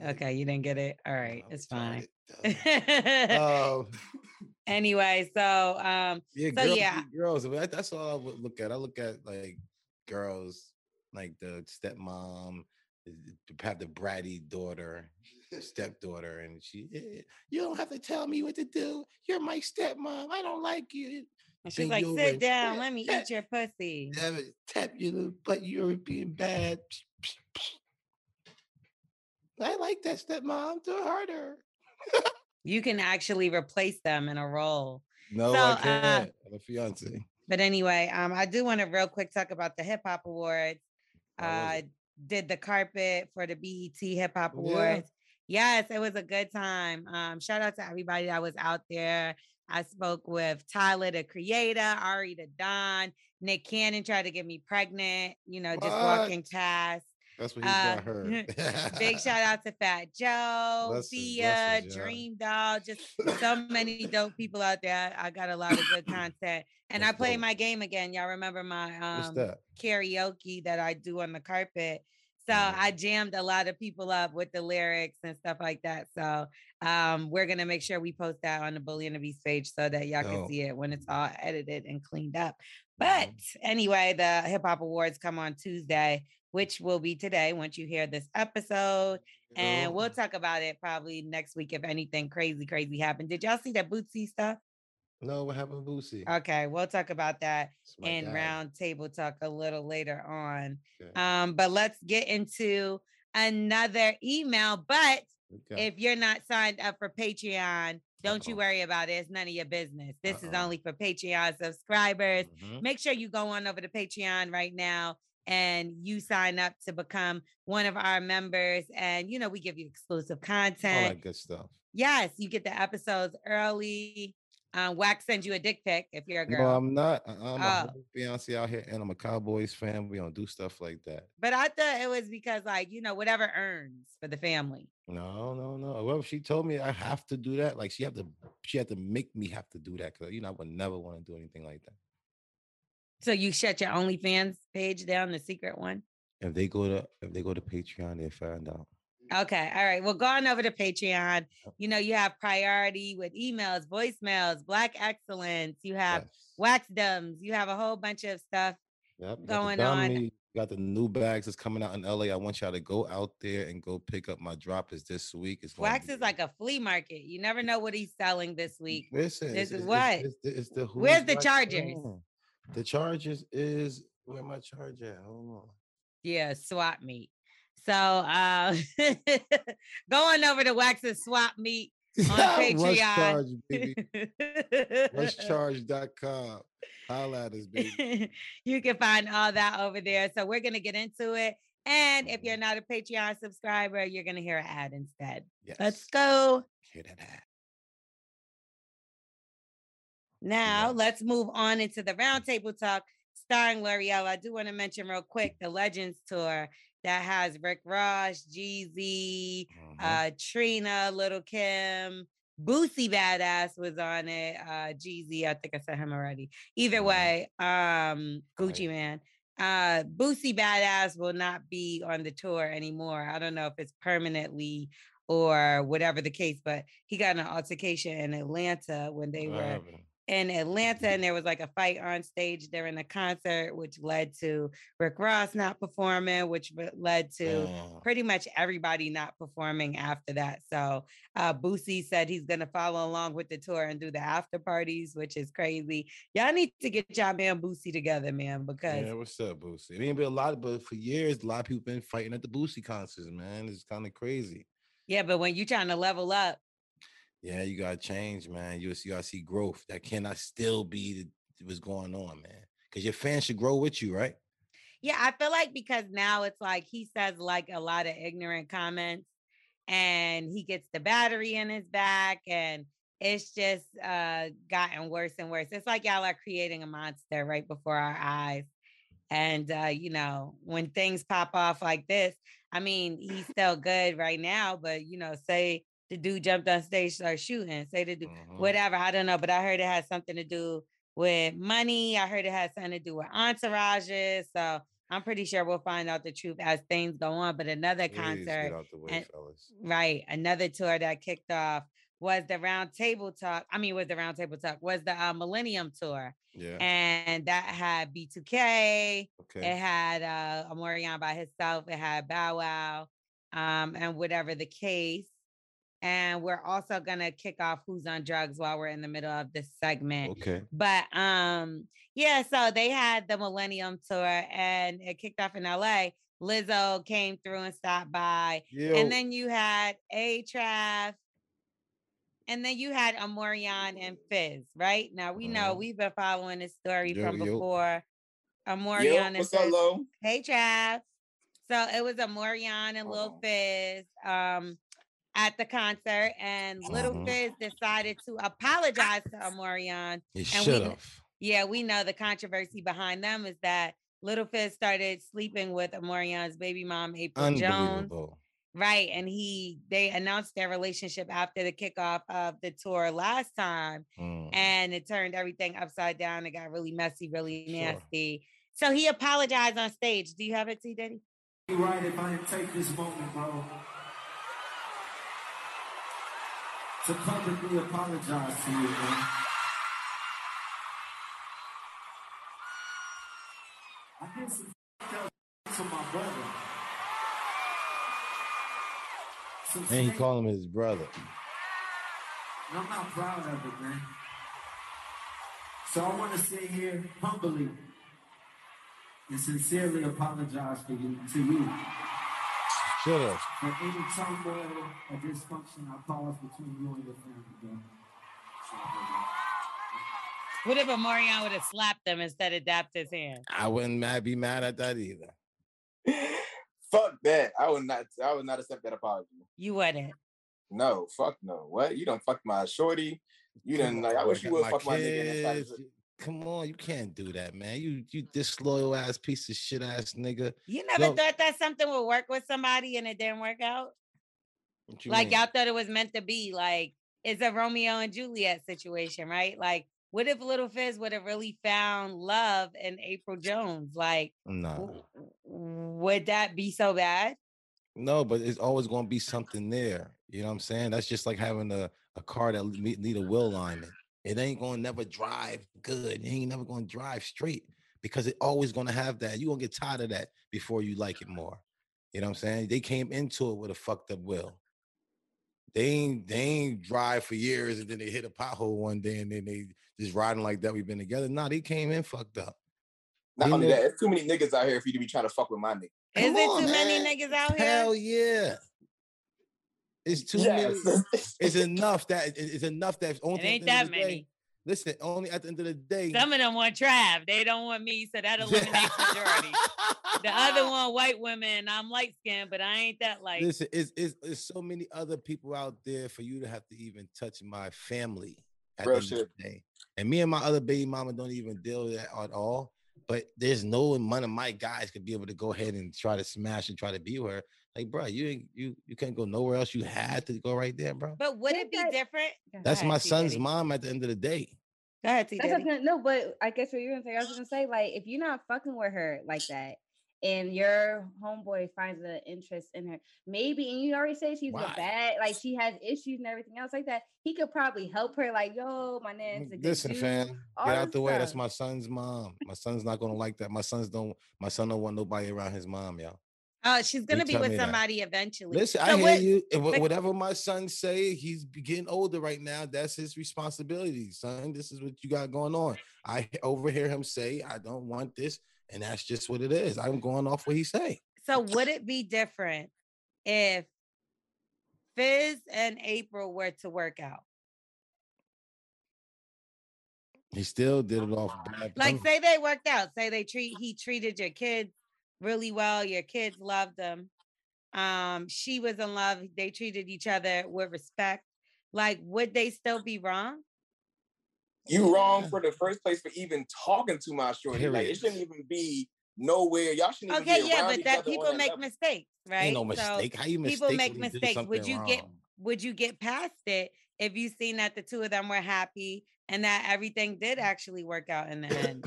Shh. Okay, you didn't get it. All right, it's fine. Um, anyway, so um, Yeah, So, girls yeah. girls. I mean, that- that's all I would look at. I look at like girls, like the stepmom, the- have the bratty daughter, stepdaughter, and she. "Eh, You don't have to tell me what to do. You're my stepmom. I don't like you. and she's like, sit down, tap- let me tap- eat your pussy. Damn Tap you, butt. You're being bad. I like that stepmom. Do it harder. You can actually replace them in a role. No, So, I uh, can't. I'm a fiance. But anyway, um, I do want to real quick talk about the hip hop awards. Uh, did the carpet for the BET Hip Hop Yeah. Awards. Yes, it was a good time. Um, shout out to everybody that was out there. I spoke with Tyler, the creator, Ari, the Don, Nick Cannon tried to get me pregnant, you know, just walking past. That's what he uh, got heard. Big shout out to Fat Joe, Thea, blessings. Dream Doll, just so many dope people out there. I got a lot of good content. And I play dope. my game again. Y'all remember my um that? karaoke that I do on the carpet. So Mhm. I jammed a lot of people up with the lyrics and stuff like that. So um, we're gonna make sure we post that on the Bully Beast page so that y'all can see it when it's all edited and cleaned up. But anyway, the hip hop awards come on Tuesday, which will be today once you hear this episode. And we'll talk about it probably next week if anything crazy, crazy happened. Did y'all see that Boosie stuff? No, what happened, to Boosie? Okay, we'll talk about that in round table talk a little later on. Okay. Um, but let's get into another email. But Okay. if you're not signed up for Patreon, don't you Uh-oh. worry about it. It's none of your business. This is Uh-oh. only for Patreon subscribers. Mhm. Make sure you go on over to Patreon right now and you sign up to become one of our members. And you know, we give you exclusive content. All that good stuff. Yes, you get the episodes early. Um, Wax sends you a dick pic if you're a girl. No, I'm not. I'm a Oh. whole fiance out here, and I'm a Cowboys fan. We don't do stuff like that. But I thought it was because, like, you know, whatever earns for the family. No, no, no. Well, she told me I have to do that. Like she had to, she had to make me have to do that because you know I would never want to do anything like that. So you shut your OnlyFans page down, the secret one. If they go to, if they go to Patreon, they find out. Okay. All right. Well, go on over to Patreon. You know, you have priority with emails, voicemails, Black Excellence. You have Yes. Waxdoms. You have a whole bunch of stuff. Yep, going on. Got the new bags that's coming out in LA. I want y'all to go out there and go pick up my drop. Is this week? It's Wax is like a flea market. You never know what he's selling this week. Listen, This is what? It's, it's, the- it's the Where's the Chargers? The charges is where my charge at? Hold on. Yeah, swap meet. So uh go on over to Wax's swap meet on Patreon. Charge, baby. Holla at us, baby. you can find all that over there. So we're gonna get into it. And if you're Mhm. not a Patreon subscriber, you're gonna hear an ad instead. Yes. Let's go. Hear that ad. Now Yes. let's move on into the roundtable talk starring Lore'l. I do want to mention real quick the Legends tour that has Rick Ross, Jeezy, Mhm. uh, Trina, Lil' Kim, Boosie Badass was on it. Uh Jeezy, I think I said him already. Either Mhm. way, um Gucci. Man. Uh Boosie Badass will not be on the tour anymore. I don't know if it's permanently or whatever the case, but he got an altercation in Atlanta when they were? In Atlanta, and there was like a fight on stage during the concert, which led to Rick Ross not performing, which led to Damn. pretty much everybody not performing after that. So uh Boosie said he's gonna follow along with the tour and do the after parties, which is crazy. Y'all need to get y'all man Boosie together, man, because Yeah, what's up, Boosie? It ain't been a lot, but for years, a lot of people been fighting at the Boosie concerts, man. It's kind of crazy. yeah, but when you're trying to level up, Yeah, you gotta change, man. You, you gotta see growth. That cannot still be the, what's going on, man. Because your fans should grow with you, right? Yeah, I feel like because now it's like he says like a lot of ignorant comments and he gets the battery in his back and it's just uh gotten worse and worse. It's like y'all are creating a monster right before our eyes. And uh, you know, when things pop off like this, I mean, he's still good right now, but you know, say the dude jumped on stage, start shooting, say the dude, Mhm. whatever. I don't know, but I heard it had something to do with money. I heard it had something to do with entourages. So I'm pretty sure we'll find out the truth as things go on. But another Please concert, get out the way, and- right? Another tour that kicked off was the Round Table Talk. I mean, was the Round Table Talk was the uh, Millennium Tour, Yeah. and that had B2K. okay. It had uh, Omarion by himself. It had Bow Wow, um, and whatever the case. And we're also gonna kick off Who's on Drugs while we're in the middle of this segment. Okay. But um, yeah, so they had the Millennium Tour and it kicked off in LA. Lizzo came through and stopped by. Yo, And then you had A Trav. And then you had Omarion and Fizz, right? Now we know Mhm. we've been following this story Yo, from yo. before. Omarion Yo, and what's Fizz. up, Lo? Hey Trav. So it was Omarion and Lil Uh-huh. Fizz um at the concert, and Little Mhm. Fizz decided to apologize to Omarion you and we should have. yeah, we know the controversy behind them is that Little Fizz started sleeping with Omarion's baby mom, April Jones. Right. And he they announced their relationship after the kickoff of the tour last time. Mm. And it turned everything upside down. It got really messy, really Sure. nasty. So he apologized on stage. Do you have it, T Diddy? be right if I didn't take this moment, bro, to publicly apologize to you, man. I did some to my brother. Some And he called him his brother. and I'm not proud of it, man. So I want to sit here humbly and sincerely apologize for you, to you Should have. for any turmoil or dysfunction I caused between you and your family, bro. Sorry, bro. What if Omarion would have slapped them instead of dapped his hand? I wouldn't mad, be mad at that either. fuck that. I would not. I would not accept that apology. You wouldn't. No, fuck no. What? You don't fuck my shorty. You didn't like. I wish you would fuck my nigga. In the side of kids. his- You- Come on, you can't do that, man. You you disloyal ass piece of shit ass nigga. You never Yo. thought that something would work with somebody and it didn't work out? Like mean? y'all thought it was meant to be. Like it's a Romeo and Juliet situation, right? Like, what if Little Fizz would have really found love in April Jones? Like, No, would that be so bad? no, but it's always gonna be something there. You know what I'm saying? That's just like having a, a car that need, need a wheel alignment. It ain't gonna never drive good. It ain't never gonna drive straight because it always gonna have that. You gonna get tired of that before you like it more. You know what I'm saying? They came into it with a fucked up wheel. They ain't they ain't drive for years and then they hit a pothole one day and then they just riding like that. We've been together. No, they came in fucked up. Not You only know- that, it's too many niggas out here for you to be trying to fuck with my nigga. Is Come it on, too many niggas out here? Hell yeah. It's too Yes. many. It's enough that it's enough that only It ain't that of the day- many. listen, only at the end of the day. Some of them want Trav. They don't want me, so that eliminates majority. The other one, white women. I'm light skinned, but I ain't that light. Listen, it's, it's, it's so many other people out there for you to have to even touch my family at Real the end of the day. And me and my other baby mama don't even deal with that at all. But there's no one of my guys could be able to go ahead and try to smash and try to beat her. Like, bro, you ain't you you can't go nowhere else. You had to go right there, bro. But would it be different? That's ahead, my son's Diddy. mom at the end of the day. Go ahead, T. That's what I Diddy. was gonna, no, but I guess what you're gonna say, I was gonna say, like, if you're not fucking with her like that, and your homeboy finds an interest in her, maybe, and you already say she's Why? a bad, like she has issues and everything else like that. He could probably help her, like, yo, my mm, nan's a Listen, dude, fam, all get out the way. That's my son's mom. My son's not gonna like that. My sons don't. My son don't want nobody around his mom, y'all. Oh, she's gonna be with me that. somebody eventually. Listen, So I hear what- you. and wha- but- whatever my son say, he's getting older right now. That's his responsibility, son. This is what you got going on. I overhear him say, "I don't want this," and that's just what it is. I'm going off what he say. So would it be different if Fizz and April were to work out? He still did it off bad. Like say they worked out, say they treat he treated your kids really well, your kids loved them. Um, she was in love, they treated each other with respect. Like, would they still be wrong? You wrong for the first place for even talking to my shorty. Like it shouldn't even be nowhere. Y'all shouldn't even Okay, yeah, but that other on people make level. mistakes, right? Ain't no So mistake. How you mistake? people make when you mistakes. Would something you get would you get past it if you seen that the two of them were happy and that everything did actually work out in the end?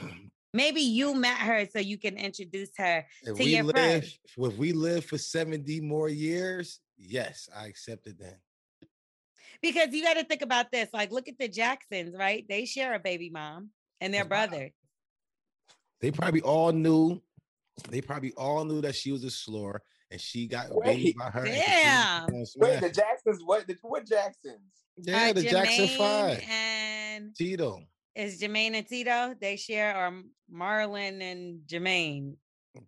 Maybe you met her so you can introduce her If to your live, friends. if we live for 70 more years, yes, I accept it then. because you got to think about this. Like, look at the Jacksons, right? They share a baby mom and their brother. They probably all knew. They probably all knew that she was a slur, and she got baby Wait, by her. and damn. Wait, the. Jacksons. What? The, what Jacksons? yeah, Uh, the Jackson Five, and Tito. Is Jermaine and Tito? They share or Marlon and Jermaine.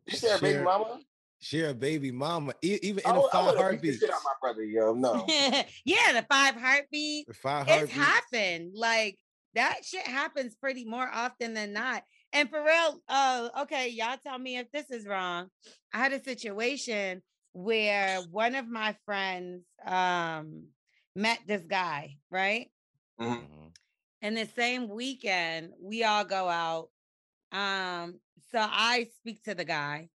You share a baby mama? Share a baby mama, even in I, the would- I five would have beat the heartbeats. shit out my brother, yo. No. yeah, the five heartbeat. The five It's heartbeats. happened. Like that shit happens pretty more often than not. And for real, uh, okay, y'all tell me if this is wrong. I had a situation where one of my friends um met this guy, right? Mhm. And the same weekend, we all go out. Um, so I speak to the guy,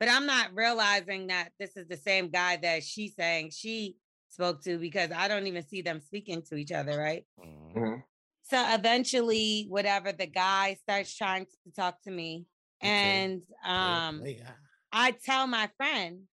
but I'm not realizing that this is the same guy that she's saying she spoke to because I don't even see them speaking to each other, right? Mhm. Mhm. So eventually, whatever, the guy starts trying to talk to me. Okay. And um play it. I tell my friend,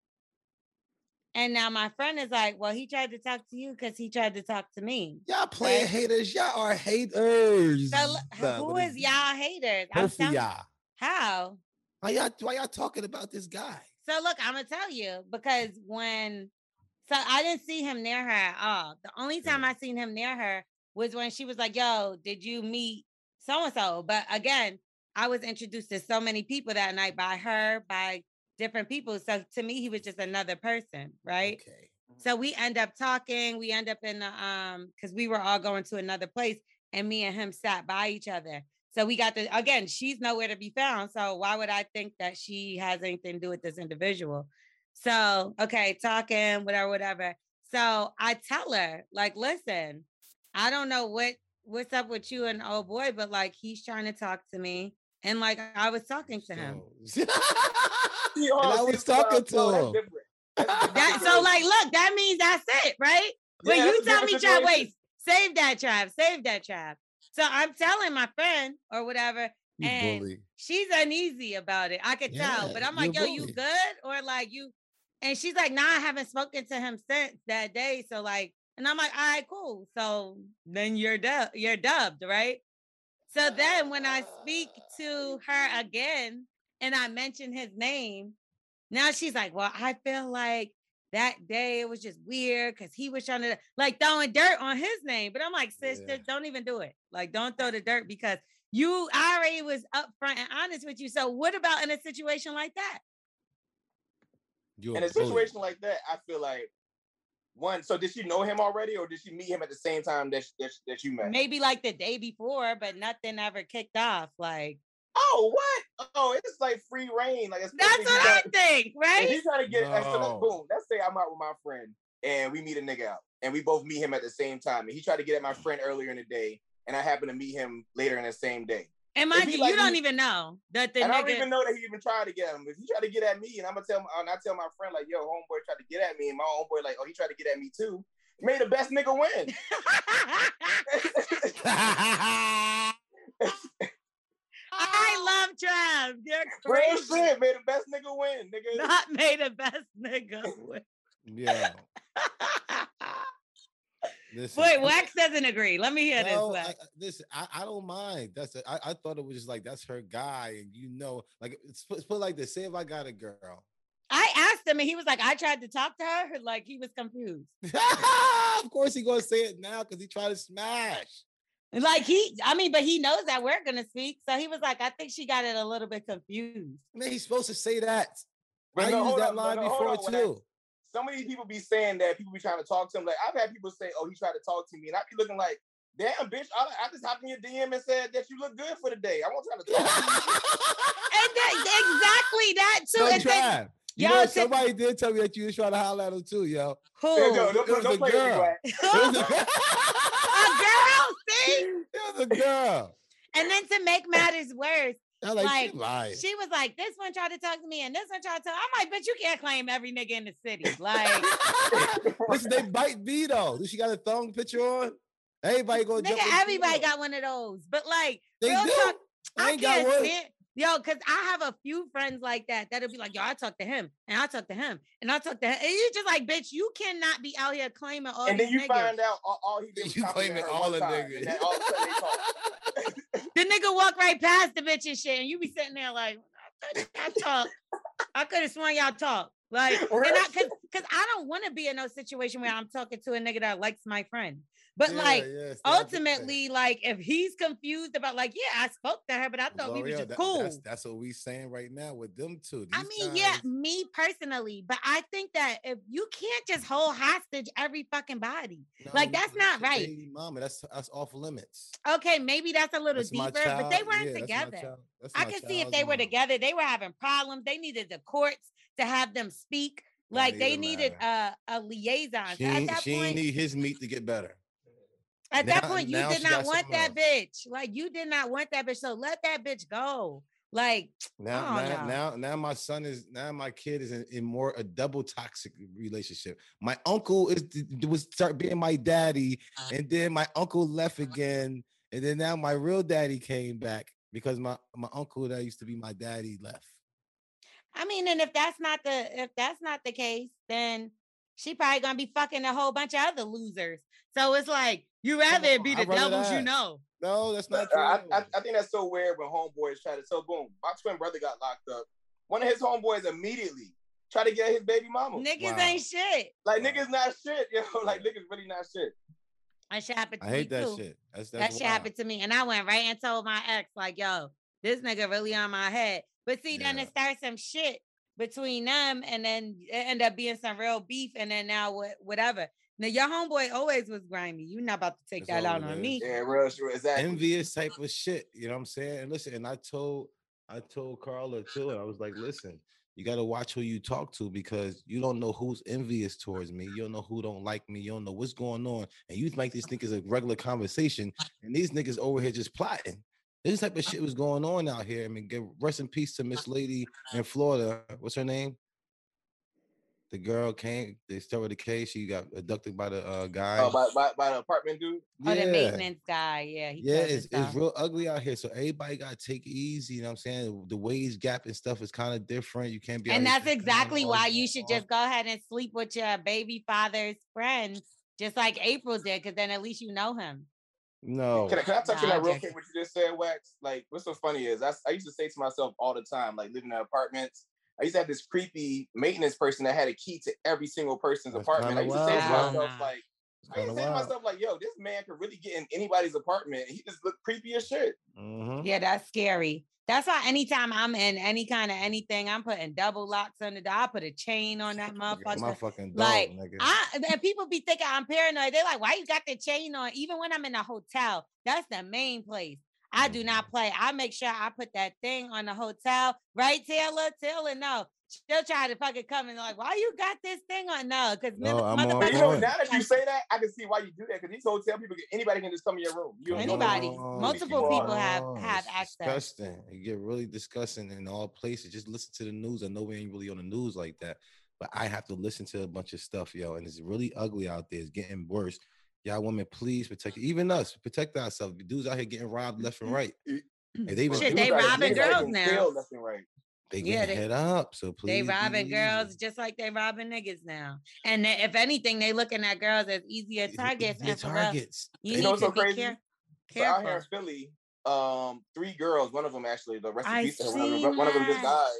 and now my friend is like, Well, he tried to talk to you because he tried to talk to me. Y'all playing right? haters. Y'all are haters. So who y'all haters? I'm telling- y'all. How? Why y'all? Why y'all talking about this guy? So look, I'm gonna tell you because when so I didn't see him near her at all. The only time I seen him near her was when she was like, "Yo, did you meet so and so?" But again, I was introduced to so many people that night by her, by different people. So to me, he was just another person, right? Okay. So we end up talking. We end up in the um because we were all going to another place, and me and him sat by each other. So we got the again, she's nowhere to be found. So why would I think that she has anything to do with this individual? So okay, talking, whatever, whatever. So I tell her, like, listen, I don't know what what's up with you and old boy, but like he's trying to talk to me. And like I was talking to him. So- See, hold And I was talking to him. different. That's a different That so like look, that means that's it, right? When Yeah, you tell me, different Trav, wait, save that, Trav, save that, Trav. So I'm telling my friend or whatever, you and bully. she's uneasy about it. I could tell, but I'm like, yo, a you good? Or like you, and she's like, nah, I haven't spoken to him since that day. So like, and I'm like, all right, cool. So then you're dub, you're dubbed, right? So then when I speak to her again and I mentioned his name, now she's like, well, I feel like that day it was just weird because he was trying to like throwing dirt on his name. But I'm like, sister, Yeah. don't even do it. Like, don't throw the dirt because you I already was upfront and honest with you. So what about in a situation like that? You're in a a bully. situation like that, I feel like one. So did she know him already, or did she meet him at the same time that sh- that, sh- that you met? Maybe like the day before, but nothing ever kicked off. Like Oh, what? Oh, it's like free reign. Like that's especially what if I think, If right? he's trying to get, like, so let's, boom. Let's say I'm out with my friend and we meet a nigga out, and we both meet him at the same time, and he tried to get at my friend earlier in the day, and I happen to meet him later in the same day. And If mind you, like you don't me- even know that the and I don't even know that he even tried to get at him. If he tried to get at me, and I'm gonna tell, my, and I tell my friend like, "Yo, homeboy tried to get at me," and my homeboy like, "Oh, he tried to get at me too." May the best nigga win. I love Trav. You're Real crazy. shit. May the best nigga win, nigga. Not made the best nigga. win. Yeah. Listen, Wait, Wax doesn't agree. Let me hear this. No, I, Wax. I- listen, I, I don't mind. That's a, I, I thought it was just like that's her guy, and you know, like it's put, it's put like this. Say if I got a girl, I asked him, and he was like, "I tried to talk to her." Like he was confused. of course he gonna say it now because he tried to smash. Like he, I mean, but he knows that we're gonna speak, so he was like, "I think she got it a little bit confused." Man, he's supposed to say that. But I no, used that on, line no, before on, Wax. too. Some of these people be saying that people be trying to talk to him. Like I've had people say, "Oh, he tried to talk to me," and I be looking like, "Damn, bitch! I, I just hopped in your DM and said that you look good for the day. I won't try to talk to you." And that, exactly that too. Yo, And then- Trav, you Yo, know, to- somebody did tell me that you was trying to holler at him too, yo. who? Yo, don't, it was don't a play girl. It was a, a girl, see? it was a girl. And then to make matters worse, I like, Like, she lied. she was like, "This one tried to talk to me, and this one tried to." Talk. I'm like, "Bitch, you can't claim every nigga in the city." Like, Listen, they bite me though. She got a thong picture on? Everybody gonna jump nigga, everybody got one of those. But like, They real do. talk, I I ain't can't one. stand. Yo, cause I have a few friends like that that'll be like, yo, I talk to him and I talk to him and I talk to him. And you just like, bitch, you cannot be out here claiming all and then you niggas. find out all, all he did You compliment claiming all the niggas. all of a sudden they talk. the nigga walk right past the bitch and shit, and you be sitting there like, I, I talk. I could have sworn y'all talk. Like, and I, I don't want to be in no situation where I'm talking to a nigga that likes my friend. But Yeah, like, yeah, it's the opposite. ultimately, like, if he's confused about, like, yeah, I spoke to her, but I thought we were just that- cool. That's, that's what we saying right now with them two. I mean, yeah, me personally, but I think that if you can't just hold hostage every fucking body, No, like, that's not right. Mama, that's that's off limits. okay, maybe that's a little That's deeper, but they weren't Yeah, together. I could see if they were together, they were having problems. They needed the courts to have them speak. Like they needed a, a liaison. She, at that she point, need his meat to get better. at that point, you did not want that bitch. Like you did not want that bitch. So let that bitch go. Like Now, now, no. now, now, my son is now my kid is in, in more a double toxic relationship. My uncle is was start being my daddy, uh-huh. and then my uncle left again, and then now my real daddy came back because my my uncle that used to be my daddy left. I mean, and if that's not the if that's not the case, then she probably gonna be fucking a whole bunch of other losers. So it's like you rather it be the I'd devils you know. No, that's not But, true. uh, I, I, I think that's so weird when homeboys try to. So boom, my twin brother got locked up. One of his homeboys immediately tried to get his baby mama. Niggas Wow. ain't shit. Like Wow. niggas not shit, yo. Like niggas really not shit. That shit happened to I me hate that too. shit. That's that shit wild. happened to me. And I went right and told my ex, like, yo, this nigga really on my head. But see, then it starts some shit between them, and then it end up being some real beef, and then now what whatever. Now your homeboy always was grimy. you not about to take That's that out on is. me. Yeah, real shit. Exactly. envious type of shit. You know what I'm saying? And listen, and I told I told Carla too, and I was like, listen, you gotta watch who you talk to because you don't know who's envious towards me. You don't know who don't like me. You don't know what's going on. And you make these niggas a regular conversation, and these niggas over here just plotting. This type of shit was going on out here. I mean, give rest in peace to Miss Lady in Florida. What's her name? The girl came, they started the case. She got abducted by the uh, guy. Uh, by, by, by the apartment dude. Oh, the maintenance guy. Yeah, Yeah, it's, it's real ugly out here. So everybody gotta take it easy. You know what I'm saying? The wage gap and stuff is kind of different. You can't be. And that's exactly why you should just go ahead and sleep with your baby father's friends, just like April did, because then at least you know him. No. Can I, can I touch on that real quick? What you just said, Wax? Like, what's so funny is I, I used to say to myself all the time, like living in apartments. I used to have this creepy maintenance person that had a key to every single person's That's apartment. I used to say to myself, like, It's I kinda used to say myself, like, yo, this man could really get in anybody's apartment. He just looked creepy as shit. Mhm. Yeah, that's scary. That's why anytime I'm in any kind of anything, I'm putting double locks on the door. I put a chain on that motherfucker. My motherfucker. fucking dog, Like nigga. I and people be thinking I'm paranoid. They're like, why you got the chain on? Even when I'm in a hotel, that's the main place. I do Mm-hmm. not play. I make sure I put that thing on the hotel, right, Taylor? Taylor, no. She'll try to fucking come and like, why you got this thing on? No, because No, I'm on But you know, now that you say that, I can see why you do that because these hotel people, get anybody can just come in your room. You don't know Anybody. Oh, Multiple people are. have Oh, have it's access. Disgusting. It get really disgusting in all places. Just listen to the news. I know we ain't really on the news like that, but I have to listen to a bunch of stuff, yo, and it's really ugly out there. It's getting worse. Y'all women, please protect even us. Protect ourselves. Dudes out here getting robbed left and mm-hmm. right. And they even Shit, they robbing niggas out here girls now. Left and right. They Yeah, get they- head up. So please, They be robbing girls just like they robbing niggas now. And they- if anything, they looking at girls as easier Easy- targets. easier And for real, targets. you You need know what's to so be crazy? care- So out here in. Philly, um, three girls, one of them actually, the rest in peace one of them, seen one of them just died.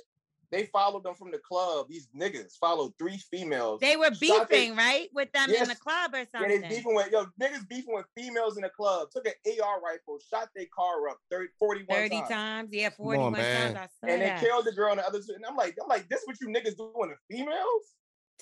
They followed them from the club. These niggas followed three females. They were shot they- beefing, right, with them in the club or Yeah, something. they beefing with yo niggas beefing with females in the club. Took an AR rifle, shot their car up 30, 41 30 times. times. Yeah, on, times. I saw and they killed the girl and the other two. And I'm like, I'm like, this what you niggas doing to females?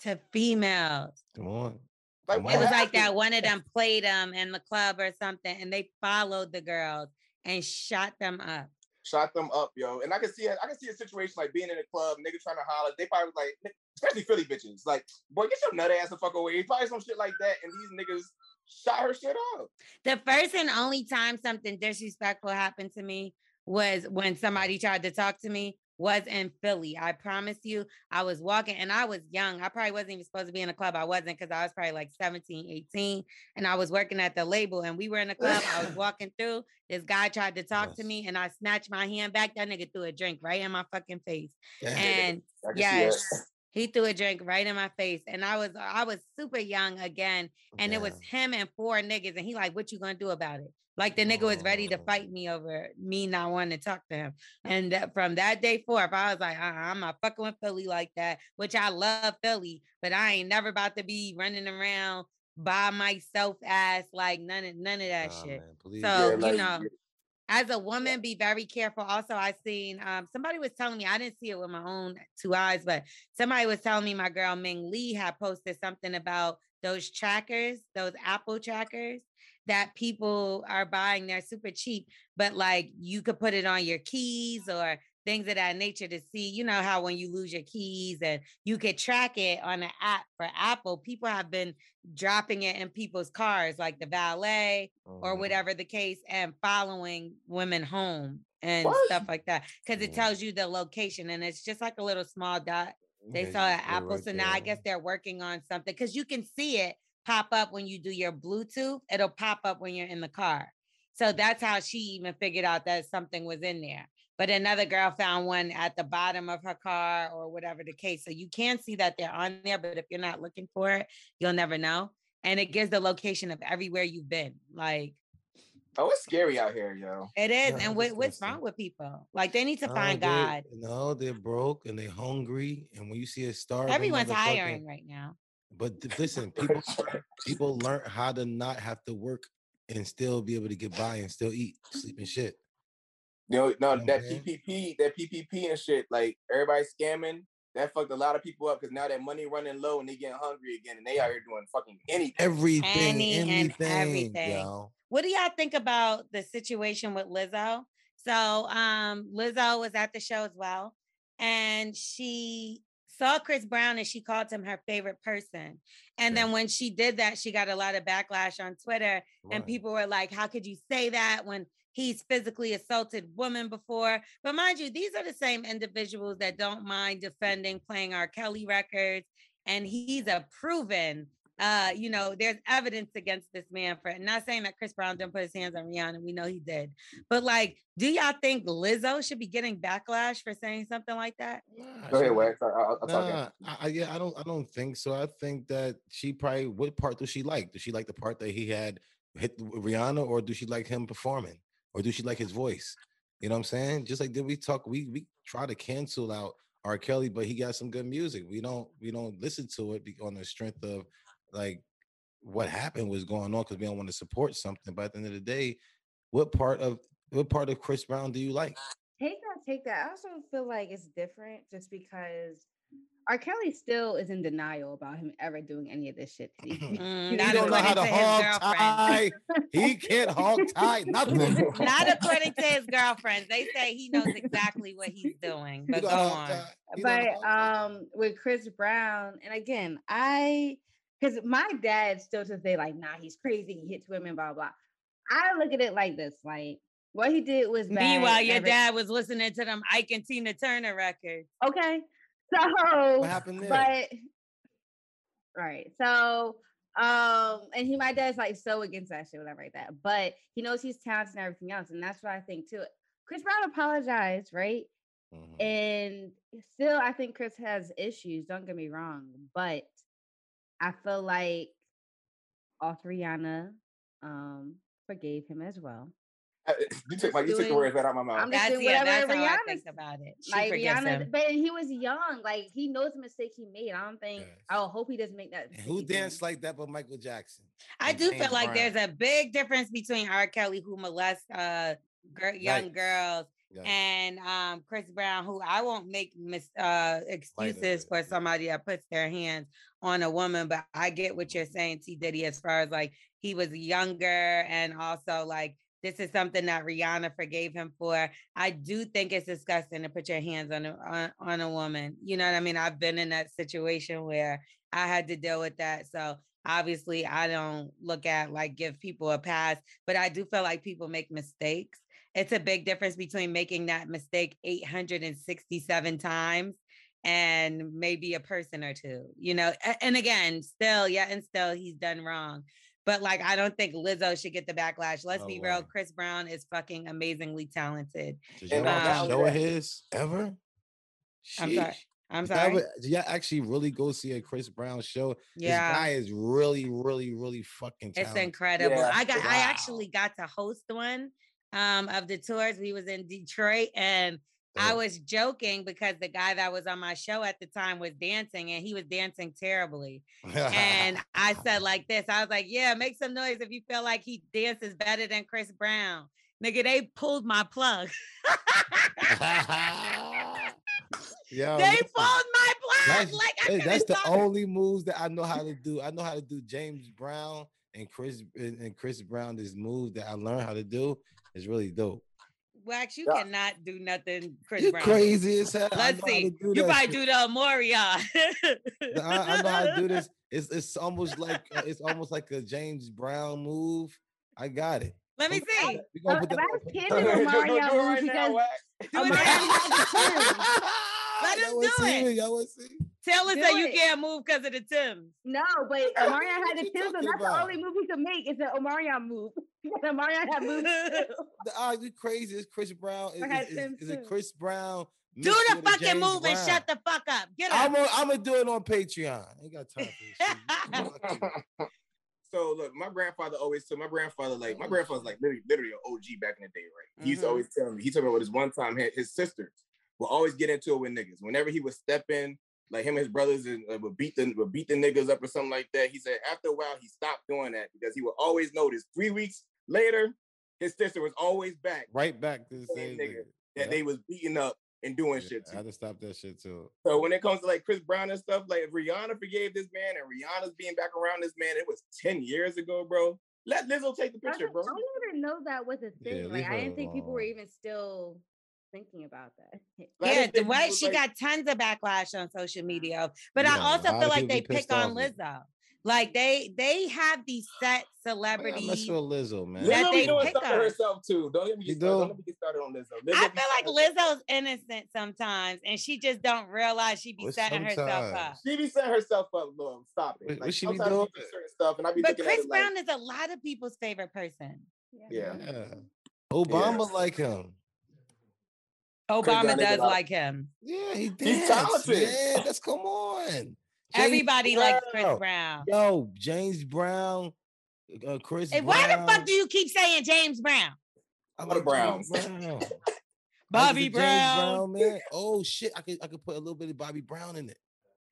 to females. Come on. Like It was on. like that one of them played them in the club or something, and they followed the girls and shot them up. Shot them up, yo. And I can see it. I can see a situation like being in a club, nigga trying to holler. They probably was like, especially Philly bitches, like, boy, get your nut ass the fuck away. Probably some shit like that. And these niggas shot her shit up. The first and only time something disrespectful happened to me was when somebody tried to talk to me was in Philly. I promise you, I was walking and I was young. I probably wasn't even supposed to be in a club. I wasn't because I was probably like 17, 18. And I was working at the label and we were in the club. I was walking through. This guy tried to talk to me and I snatched my hand back. That nigga threw a drink right in my fucking face. And yes, he threw a drink right in my face. And I was I was super young again. And it was him and four niggas. And he like, what you gonna do about it? Like the nigga was ready to Oh. fight me over me not wanting to talk to him. And that, from that day forth, I was like, uh-uh, I'm not fucking with Philly like that, which I love Philly, but I ain't never about to be running around by myself ass like none of none of that Nah, shit. man. So, Yeah, you like, know, as a woman, be very careful. Also, I seen um somebody was telling me I didn't see it with my own two eyes, but somebody was telling me my girl Ming Lee had posted something about those trackers, those Apple trackers that people are buying. They're super cheap, but like you could put it on your keys or things of that nature to see, you know, how when you lose your keys and you could track it on an app for Apple, people have been dropping it in people's cars, like the valet or Mhm. whatever the case, and following women home and What? stuff like that. Because it tells you the location and it's just like a little small dot. They Yeah, saw an Apple. right So now I guess they're working on something because you can see it pop up when you do your Bluetooth. It'll pop up when you're in the car. So that's how she even figured out that something was in there. But another girl found one at the bottom of her car or whatever the case. So you can see that they're on there, but if you're not looking for it, you'll never know. And it gives the location of everywhere you've been. Like Oh, it's scary out here, yo. it is. Yeah, and what, what's wrong with people? Like they need to No, find they're- God. No, they're broke and they're hungry. And when you see a star, Everyone's hiring right now. But th- listen, people people learn how to not have to work and still be able to get by and still eat, sleep and shit. No, no, You know that what PPP, that PPP and shit, like everybody scamming. That fucked a lot of people up because now that money running low and they getting hungry again, and they out here doing fucking anything. Everything, Any and anything, everything. yo. What do y'all think about the situation with Lizzo? So um Lizzo was at the show as well, and she saw Chris Brown and she called him her favorite person. And Yeah. then when she did that, she got a lot of backlash on Twitter. And people were like, How could you say that when he's physically assaulted women before? But mind you, these are the same individuals that don't mind defending playing R. Kelly records. And he's a proven uh, you know, there's evidence against this man for not saying that Chris Brown didn't put his hands on Rihanna. We know he did. But like, do y'all think Lizzo should be getting backlash for saying something like that? Nah, Go ahead, Wax. I'll, I'll, I'll talk Nah. I, I- yeah, I don't, I don't think so. I think that she probably. What part does she like? Does she like the part that he had hit Rihanna, or do she like him performing, or do she like his voice? You know what I'm saying? Just like did we talk? We we try to cancel out R. Kelly, but he got some good music. We don't we don't listen to it on the strength of like what happened was going on because we don't want to support something. But at the end of the day, what part of what part of Chris Brown do you like? Take that, take that. I also feel like it's different just because R. Kelly still is in denial about him ever doing any of this shit. to. Mm, He not don't know how to according to his hog tie. girlfriend. He can't hog tie nothing. Not according to his girlfriends. They say he knows exactly what he's doing. But don't go on. He but um with Chris Brown, and again, I because my dad still to say like, nah, he's crazy, he hits women, blah blah. I look at it like this, like what he did was bad. Meanwhile, your never- dad was listening to them Ike and Tina Turner records. Okay, so What happened there? but right, so um, and he my dad's like so against that shit, whatever like that. But he knows he's talented and everything else, and that's what I think too. Chris Brown apologized, right? Mhm. And still, I think Chris has issues. Don't get me wrong, but I feel like off Rihanna um forgave him as well. I- You took my you took the words right out my mouth. I'm just That's doing yeah, whatever that's how I think about it. She like forgives Rihanna, him. but he was young. Like he knows the mistake he made. I don't think. Yes. I hope he doesn't make that. And mistake who again. danced like that but Michael Jackson? I do James feel like Brown? there's a big difference between R. Kelly, who molests uh, gir- young Right. girls, Yeah. and um, Chris Brown, who I won't make mis- uh, excuses for somebody that puts their hands on a woman, but I get what you're saying, T Diddy, as far as like he was younger and also like this is something that Rihanna forgave him for. I do think it's disgusting to put your hands on a on, on a woman. You know what I mean? I've been in that situation where I had to deal with that. So obviously I don't look at like give people a pass, but I do feel like people make mistakes. It's a big difference between making that mistake 867 times and maybe a person or two, you know. And again, still, yeah, and still he's done wrong. But like, I don't think Lizzo should get the backlash. Let's No be real. Chris Brown is fucking amazingly talented. Did y'all watch um, a show of his ever? I'm sorry. I'm sorry. ever- Did y'all actually really go see a Chris Brown show? Yeah. This guy is really, really, really fucking It's incredible. Yeah. I got I actually got to host one um of the tours. We was in Detroit and I was joking because the guy that was on my show at the time was dancing and he was dancing terribly. And I said like this, I was like, yeah, make some noise if you feel like he dances better than Chris Brown. Nigga, they pulled my plug. Yo, they listen, pulled my plug. that's, Like I hey, that's the only moves that I know how to do. I know how to do James Brown and Chris and and Chris Brown. This move that I learned how to do is really dope. Wax, you Yeah. cannot do nothing, Chris You Brown. crazy as hell. Let's know how to see. You probably shit. do the Moria. I, I know how to do this. It's it's almost like uh, it's almost like a James Brown move. I got it. Let me We see. gonna Uh, put that that's on- him Do it right now, because Wax. Do it now. had the Let Y'all him wanna do see it. me? Y'all wanna see? Tell us Do that you can't move because of the Tims. No, but Omarion had What the Tim's, so talking that's the only move he could make. It's an Omarion move. Because Omarion had moves too. The, ah, you crazy? It's Chris Brown. Is, I is, is, is it. Chris Brown? Do the fucking James move and shut the fuck up. Get up. I'm gonna I'm do it on Patreon. I ain't got time for this shit. Fuck you. So look, my grandfather always told my grandfather like my grandfather's like literally literally an OG back in the day, right? He used to Mhm. always tell me. He told me about this one time had his sisters would always get into it with niggas. Whenever he would step in, like him and his brothers and uh, would beat the would beat the niggas up or something like that. He said after a while he stopped doing that because he would always notice three weeks later his sister was always back Right back to the Same same nigga nigga. that Yeah. they was beating up and doing Yeah, shit I too. had to stop that shit too. So when it comes to like Chris Brown and stuff, like if Rihanna forgave this man and Rihanna's being back around this man, it was 10 years ago, bro. Let Lizzo take the picture, didn't- bro. I didn't even know that was a thing. leave like I didn't think people were even still thinking about that. Yeah, the way she like- got tons of backlash on social media, but Yeah, I a also feel like they pick on off with. Lizzo. Like they they have these set I celebrities. mess with Lizzo, man. That Lizzo they be doing pick something on. herself too. Don't let me You get started. do? Don't let me get started on Lizzo. Lizzo I feel like setting herself- Lizzo's innocent sometimes, and she just don't realize she be Well, setting herself up. sometimes. She be setting herself up, Lord. Stop it. What- what Like, she be sometimes you doing? do certain stuff, and I be But looking Chris at it like, Brown is a lot of people's favorite person. yeah. Yeah. Obama like him. Brown Obama does like him. Yeah, he did. He's talented. Man, that's come on. James Everybody likes Chris Brown. Brown. Yo, James Brown, uh, Chris Hey, Brown. why the fuck do you keep saying James Brown? I Bobby like Brown. James Brown. Bobby James Brown. man. Oh shit, I could I could put a little bit of Bobby Brown in it.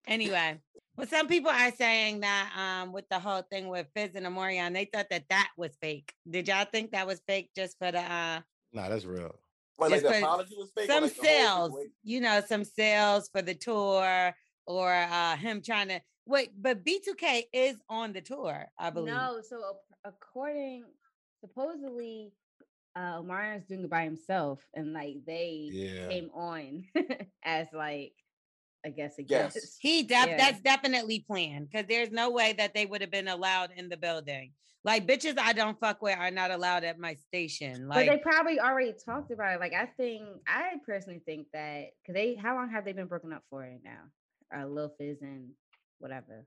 Anyway, well, some people are saying that um with the whole thing with Fizz and Omarion, they thought that that was fake. Did y'all think that was fake just for the uh Nah, that's real. But like the apology was fake. some like, sales? You know, some sales for the tour or uh him trying to wait, but B2K is on the tour, I believe. No, so according supposedly uh Omarion's doing it by himself and like they Yeah. came on as like I guess a Yes. guest. He def- Yeah. that's definitely planned because there's no way that they would have been allowed in the building. Like bitches I don't fuck with are not allowed at my station. but they probably already talked about it. Like I think I personally think that because they how long have they been broken up for right now? Uh Lil Fizz and whatever.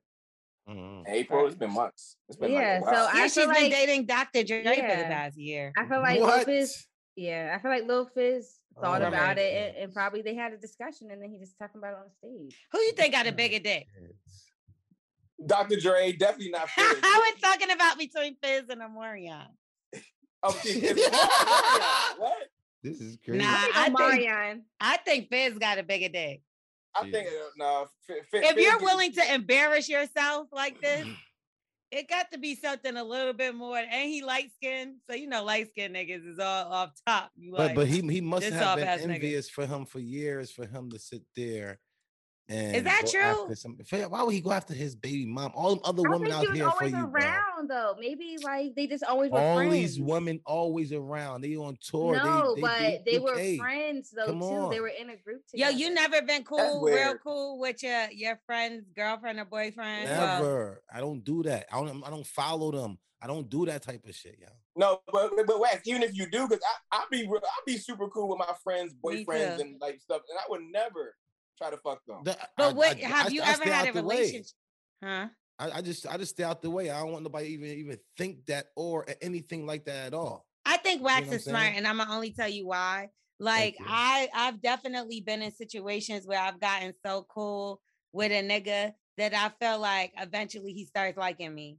Mhm. April, it's been months. It's been Yeah, like a so while. I yeah, feel she's been like- dating Dr. Dre for the past year. I feel like Lil Fizz, yeah, I feel like Lil Fizz thought Oh about it and, and probably they had a discussion and then he just talking about it on stage. Who you think got a bigger dick? Dr. Dre, definitely not Fizz. I was talking about between Fizz and Omarion. Oh, see, Fizz- Omarion, what? This is crazy. Nah, I I think think- I think Fizz got a bigger dick. I think uh, no. Fi- Fi- If Fizz you're get- willing to embarrass yourself like this, it got to be something a little bit more. And he light skinned, so you know light skinned niggas is all off top. You But like, but he he must have been soft-ass nigga. envious for him for years for him to sit there. And is that true? Some, why would he go after his baby mom? All them other I women out here for always you, bro. Around though. Maybe like they just always were All friends. these women always around. They on tour. no, they, but they were B2K. friends though Come too. They were in a group yo, you never been cool, real cool with your your friend's girlfriend or boyfriend. Well, Never. I don't do that. I don't. I don't follow them. I don't do that type of shit, yo. No, but but, but Wax, even if you do, because I I be real- I be super cool with my friends, boyfriends, and like stuff, and I would never try to fuck them. The- but I- what I- have I- you I ever stay had a the way. relationship? Huh? I, I just I just stay out the way. I don't want nobody even even think that or anything like that at all. I think wax what I'm is smart, saying? and I'm gonna only tell you why. Like you. I, I've definitely been in situations where I've gotten so cool with a nigga that I feel like eventually he starts liking me,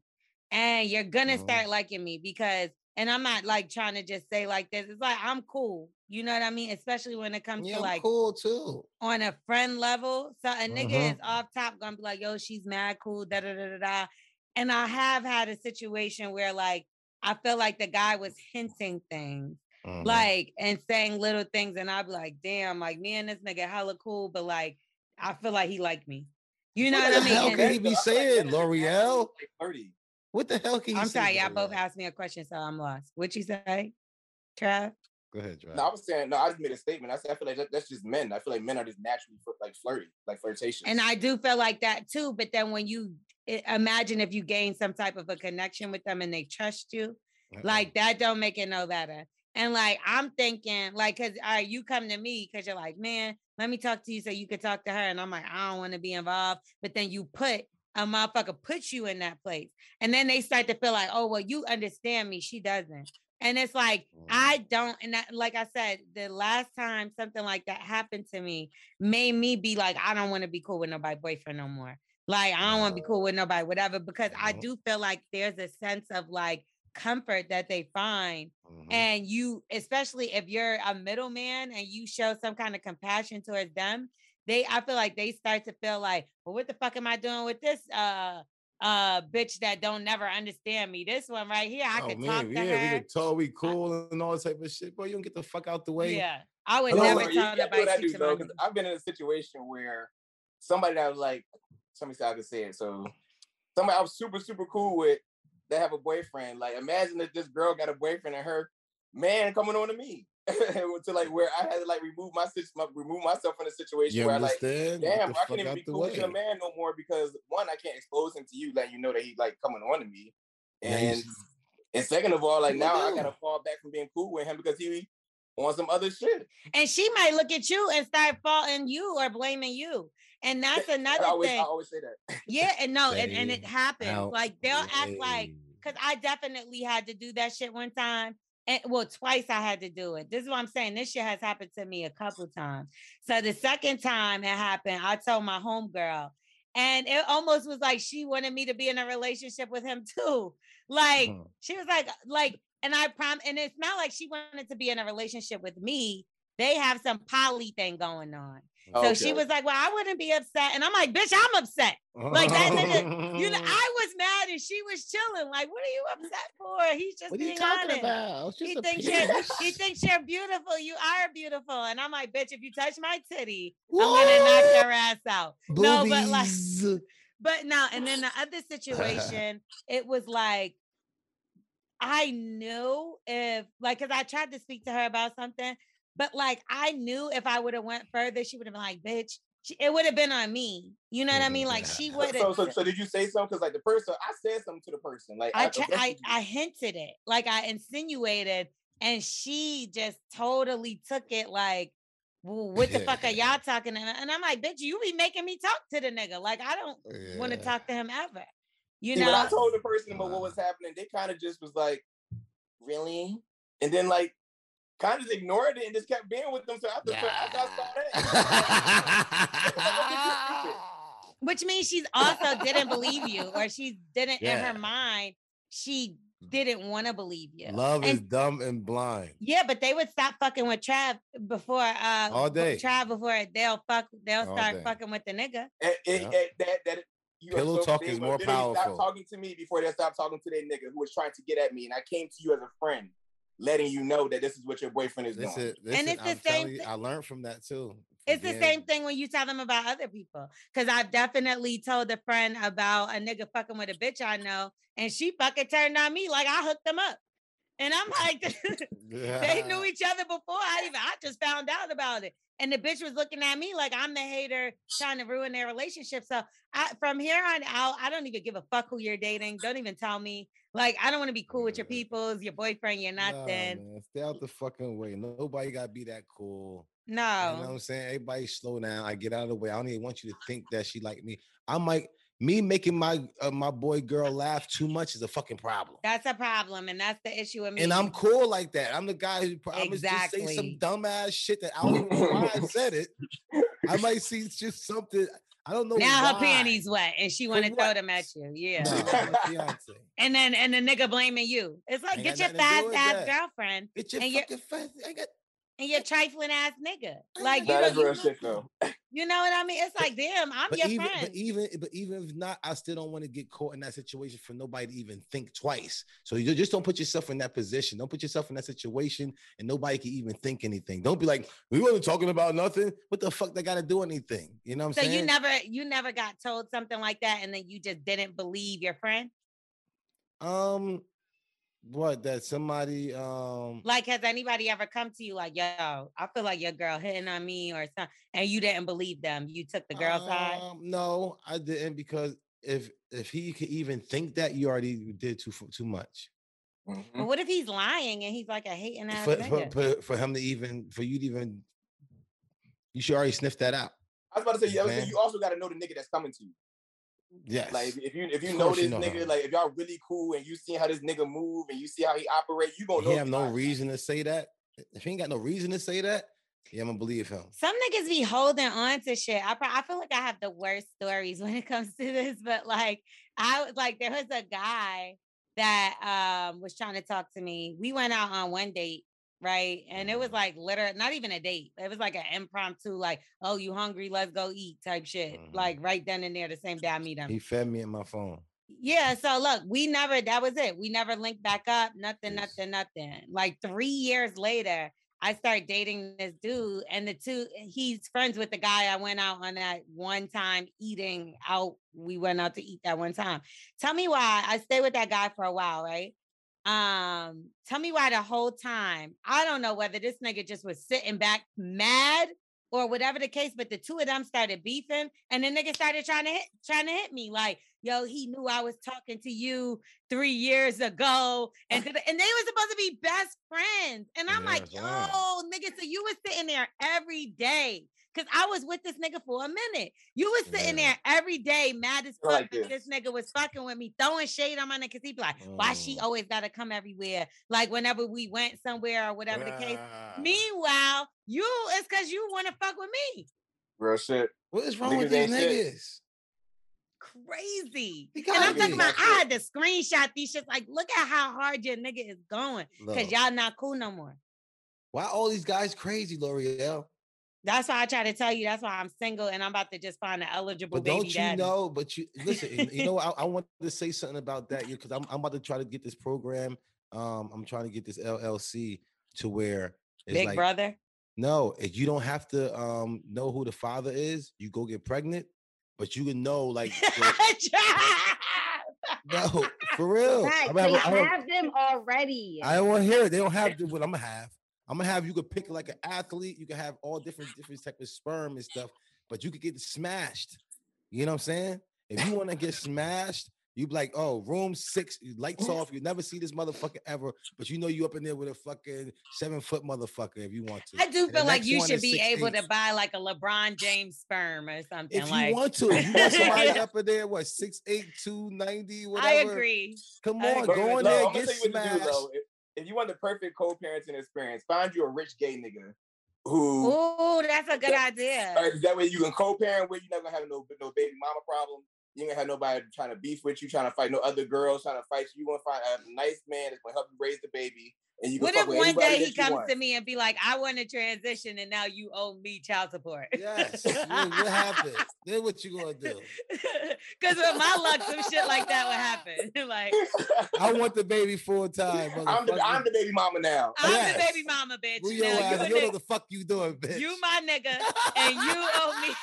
and you're gonna Mhm. start liking me because. And I'm not like trying to just say like this. It's like I'm cool. You know what I mean? Especially when it comes Yeah, to I'm like cool too. on a friend level. So a nigga Mhm. is off top gonna be like, yo, she's mad cool, da da da da da. And I have had a situation where like I feel like the guy was hinting things, Mhm. like and saying little things, and I'd be like, damn, like me and this nigga hella cool, but like I feel like he liked me. You know What what, I mean? How can he be I feel like saying, that is Lore'l? like flirty. What the hell can you I'm say? sorry, y'all both asked me a question, so I'm lost. What'd you say, Trav? Go ahead, Trav. No, I was saying no. I just made a statement. I said I feel like that, that's just men. I feel like men are just naturally like flirty, like flirtatious. And I do feel like that too. But then when you imagine if you gain some type of a connection with them and they trust you, Uh-uh. like that don't make it no better. And like I'm thinking, like, cause all right, you come to me because you're like, man, let me talk to you so you could talk to her. And I'm like, I don't want to be involved. But then you put a motherfucker put you in that place. And then they start to feel like, oh, well, you understand me. She doesn't. And it's like, Mm. I don't, and that, like I said, the last time something like that happened to me made me be like, I don't want to be cool with nobody boyfriend no more. Like, I don't want to be cool with nobody, whatever, because I Mhm. do feel like there's a sense of like comfort that they find. Mhm. And you, especially if you're a middleman and you show some kind of compassion towards them, they, I feel like they start to feel like, well, what the fuck am I doing with this uh uh bitch that don't never understand me? This one right here, I oh, could man, talk to yeah, her. we could talk, we cool and all that type of shit. Boy, you don't get the fuck out the way. Yeah, I would No, never you tell can't nobody what I do to though, my 'cause. I've been in a situation where somebody that was like, somebody said I could say it. So somebody I was super super cool with that have a boyfriend. Like imagine if this girl got a boyfriend and her man coming on to me to like where I had to like remove my, my remove myself from the situation You where I like. understand? Get Damn, I can't even be cool with your way. man no more because one, I can't expose him to you, letting you know that he like coming on to me, and s- and second of all, like What now I do? gotta fall back from being cool with him because he on some other shit. And she might look at you and start faulting you or blaming you. And that's I another always, I thing. always say that. Yeah, and no, and, and it Stay happens. out Like they'll the act like because I definitely had to do that shit one time. And well, twice I had to do it. This is what I'm saying. This shit has happened to me a couple times. So the second time it happened, I told my homegirl, and it almost was like she wanted me to be in a relationship with him too. Like Huh. she was like, like, and I prom, and it's not like she wanted to be in a relationship with me they have some poly thing going on. So she was like, Well, I wouldn't be upset. And I'm like, Bitch, I'm upset. Like that nigga, you know, I was mad and she was chilling. Like, what are you upset for? He's just What are you being talking honest. about? He thinks you're he thinks you're beautiful. You are beautiful. And I'm like, bitch, if you touch my titty, I'm gonna knock your ass out. No, but like but no, and then the other situation, it was like I knew if like because I tried to speak to her about something, but like I knew if I would have went further, she would have been like, bitch, she, it would have been on me. You know what I mm-hmm, mean? Like she would So, have. so, so did you say something? Because like the person, I said something to the person. Like I, I, I I hinted it, like I insinuated, and she just totally took it like, well, what the fuck are y'all talking? And, and I'm like, bitch, you be making me talk to the nigga. Like I don't want to talk to him ever. You See, when I told the person about what uh-huh. was happening, they kind of just was like, "Really?" And then like, kind of ignored it and just kept being with them. So after, after I saw that, Which means she's also didn't believe you, or she didn't in her mind, she didn't want to believe you. Love is dumb and blind. Yeah, but they would stop fucking with Trav before uh All b- day. Trav before they'll fuck they'll All start day. fucking with the nigga. it, it, Yeah. it- that that you are Pillow so- talk they is more powerful. Stop talking to me before they stop talking to their nigga who was trying to get at me, and I came to you as a friend, letting you know that this is what your boyfriend is Listen, doing. listen, it's the I'm same you, I learned from that too. It's the Again, same thing when you tell them about other people. Cause I've definitely told a friend about a nigga fucking with a bitch I know, and she fucking turned on me like I hooked them up. And I'm like, they knew each other before I even I just found out about it. And the bitch was looking at me like I'm the hater trying to ruin their relationship. So I, from here on out, I don't even give a fuck who you're dating. Don't even tell me. Like I don't want to be cool with your peoples, your boyfriend, you're Nah, man, stay out the fucking way. Nobody gotta be that cool. No. You know what I'm saying? Everybody slow down. I get out of the way. I don't even want you to think that she like me. I might me making my uh, my boy girl laugh too much is a fucking problem. That's a problem, and that's the issue with me. And I'm cool like that. I'm the guy who promised to say some Exactly. dumbass shit that I don't even know why I said it. I might see just something. I don't know. now her panties wet and she want to throw them at you. Yeah. Nah. And then and the nigga blaming you. It's like Ain't get your nothing to fast do with ass girlfriend Get your And you're- fucking fast. I got and your trifling ass nigga. Like you That know, is real you, shit though. you know what I mean? It's like, damn, I'm but your even, friend. but even but even if not, I still don't want to get caught in that situation for nobody to even think twice. So you just don't put yourself in that position. Don't put yourself in that situation, and nobody can even think anything. Don't be like, we wasn't talking about nothing. What the fuck they got to do anything? You know what I'm saying? So you never you never got told something like that and then you just didn't believe your friend? um, what that somebody um. Like, has anybody ever come to you like, yo, I feel like your girl hitting on me or something, and you didn't believe them? You took the girl side? Um, no, I didn't because if if he could even think that, you already did too too much. Mhm. But what if he's lying and he's like a hating ass For, for, for, for him to even for you to even you should already sniff that out. I was about to say, I Man. you also got to know the nigga that's coming to you. Yes. Like if, if you if you know this you know nigga, him. like if y'all really cool and you see how this nigga move and you see how he operate, you gonna know. he have no reason to say that. If he ain't got no reason to say that, yeah, I'm gonna believe him. Some niggas be holding on to shit. I I feel like I have the worst stories when it comes to this, but like I was like there was a guy that um was trying to talk to me. We went out on one date, right? And it was like literally not even a date. It was like an impromptu, like, oh, you hungry? Let's go eat type shit. Mhm. Like right then and there, the same day I meet him. He fed me in my phone. Yeah, so look, we never that was it. We never linked back up, nothing, Yes. nothing, nothing. Like three years later, I started dating this dude, and the two he's friends with the guy I went out on that one time eating out. We went out to eat that one time. Tell me why I stayed with that guy for a while, right? Um, tell me why the whole time. I don't know whether this nigga just was sitting back mad or whatever the case, but the two of them started beefing, and the nigga started trying to hit, trying to hit me. Like, yo, he knew I was talking to you three years ago, and and they were supposed to be best friends. And I'm like, yo, wow. nigga, so you was sitting there every day. Cause I was with this nigga for a minute. You was sitting Yeah. there every day, mad as fuck. like that this. this nigga was fucking with me, throwing shade on my nigga. Cause he be like, why she Mm. always gotta come everywhere? Like whenever we went somewhere or whatever the case. Meanwhile, you it's cause you want to fuck with me. Real shit. What is wrong with Niggas these ain't shit. niggas? Crazy. And I'm gotta talking be. about I had to screenshot these shits. Like, look at how hard your nigga is going. Cause y'all not cool no more. Why all these guys crazy, Lore'l? That's why I try to tell you. That's why I'm single and I'm about to just find an eligible But baby don't you daddy. know? But you listen. you- you know, I, I want to say something about that because I'm I'm about to try to get this program. Um, I'm trying to get this LLC to where it's Big like brother. no, if you don't have to um know who the father is. You go get pregnant, but you can know like the- no for real. Right, I'm they have a- I'm gonna- have them already. I don't want to hear it. They don't have to, what I'm gonna have. I'm gonna have you could pick like an athlete. You can have all different different type of sperm and stuff, but you could get smashed. You know what I'm saying? If you want to get smashed, you be like, oh, room six, lights off. You never see this motherfucker ever, but you know you up in there with a fucking seven foot motherfucker if you want to. I do And feel like you should be able 6'8". to buy like a LeBron James sperm or something. If like you want to, if you want somebody up in there, what six eight, two ninety, whatever. I agree. Come on, agree. go in No, there, I'm get tell you what to do smashed. though. If, you want the perfect co-parenting experience, find you a rich gay nigga who Oh, that's a good idea. uh, that way you can co-parent with. You're not gonna have no no baby mama problem. You ain't gonna have nobody trying to beef with you, trying to fight no other girls, trying to fight you. You gonna find a nice man that's gonna help you raise the baby, and you can What if one day he comes want. to me and be like, I want to transition and now you owe me child support? Yes, what, what happened? Then what you gonna do? Because with my luck, some shit like that would happen. like, I want the baby full time. I'm the. I'm the baby mama now. I'm Yes. the baby mama, bitch. Who your Now, you, You know nigga- the fuck you doing, bitch. you my nigga, and you owe me.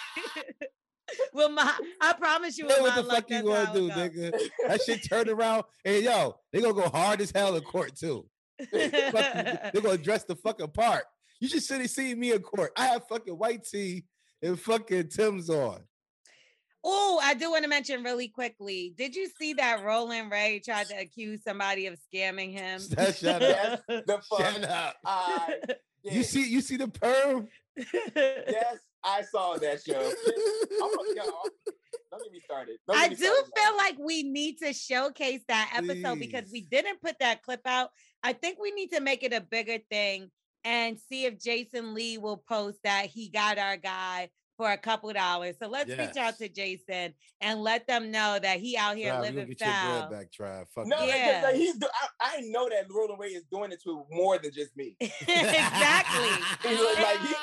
well, my, I promise you, Know what the fuck you gonna do, it go. nigga? That shit turn around. And yo, they gonna go hard as hell in court too. They're gonna dress the fucking part. You should see see me in court. I have fucking white tee and fucking Tim's on. Oh, I do want to mention really quickly. Did you see that Roland Ray tried to accuse somebody of scamming him? Shut shut Yes, up. the fuck Shut up. I You see, you see the perm? Yes, I saw that show. I'm, don't get me started. Don't I me do started, feel man. like we need to showcase that episode because we didn't put that clip out. I think we need to make it a bigger thing and see if Jason Lee will post that he got our guy for a couple dollars. So let's reach out to Jason and let them know that he out here Tribe, you living gonna get your foul. bread back, try. Fuck No, Yeah. like, he's. Do- I, I know that Roland Ray is doing it to more than just me. exactly. He's like, like, he,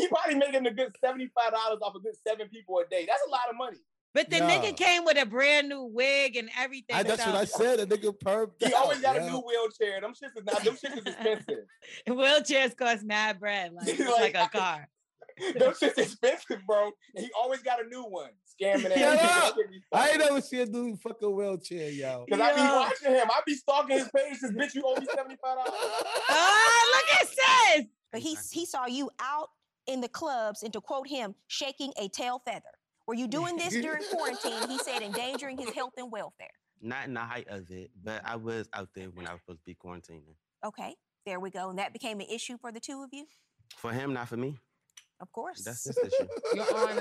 he probably making a good seventy five dollars off a good seven people a day. That's a lot of money. But the Nah. nigga came with a brand new wig and everything. I, that's so what I said. A nigga perm. He always got a new wheelchair. Them shits is not. Them shits is expensive. Wheelchairs cost mad bread, like, Like, like a car. Them shits expensive, bro. And he always got a new one. Scamming Shut ass. up. I ain't never seen a dude fucking wheelchair, yo. Because I be watching him. I be stalking his page. This bitch, you owe me seventy five dollars. Oh, look at sis. But he, he saw you out in the clubs and to quote him, shaking a tail feather. Were you doing this during quarantine? He said endangering his health and welfare. Not in the height of it, but I was out there when I was supposed to be quarantining. Okay, there we go. And that became an issue for the two of you? For him, not for me. Of course. That's this issue. Your Honor,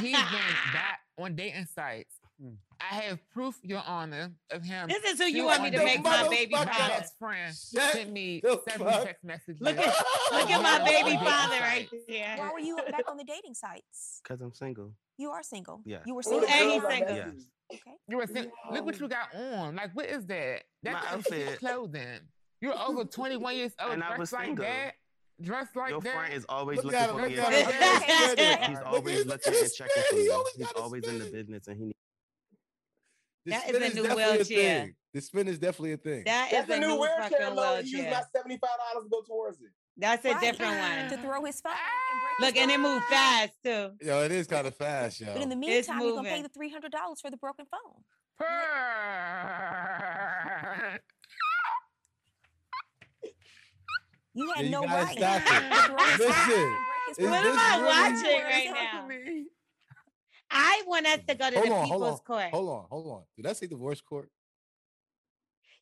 he's been back on dating sites. Mm. I have proof, Your Honor, of him. This is who you want me to make my baby My father. best friend Shut sent me the several text messages. Look at look at my baby father right there. Why were you back on the dating sites? Because I'm single. You are single. Yeah. You were single. And he's girls are single. messy? Yes. Okay. You were saying, look what you got on. Like, what is that? That's My outfit outfit. clothing. You're over 21 years old, And I dressed was like single. that. Dressed like Your that. friend is always Look looking at him, for look me. at and him. checking- look at him. He's He's always looking his and checking for He me. always He's got his always in the business and he The That is spin a new definitely a wheelchair. thing. The spin is definitely a thing. That is That's a a new new wheelchair, fucking low. He used wheelchair. my seventy five dollars to go towards it. That's a Right. different one. To throw his phone and Look, his and it moved fast too. Yo, it is kind of fast, yo. But in the meantime, you're gonna pay the three hundred dollars for the broken phone. Purr. You had Yeah, you no right. stop it. throw his phone Listen, and break his is phone. What am I watching right now? Me. I want us to go to Hold the on, hold people's on, court. hold on, hold on. Did I say divorce court?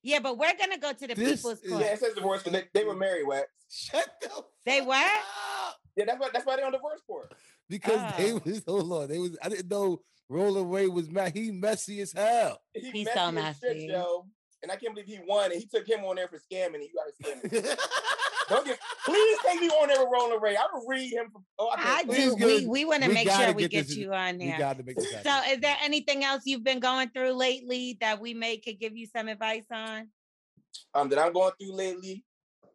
Yeah, but we're gonna go to the This people's is- court. Yeah, it says divorce. They, they were married, wax. Shut the They fuck what? up. Yeah, that's why that's why they on divorce court. Because they Oh. was hold on. They was I didn't know Roland Ray was mad. He messy as hell. He He's messy so as shit, messy. yo. And I can't believe he won, and he took him on there for scamming. And you got to scam him. Don't get, please take me on there with Roland Ray. I would read him. From, oh, I, I do. get We we want to make sure we get get this- you on we there. got to make this So, is there anything else you've been going through lately that we may could give you some advice on? um, that I'm going through lately.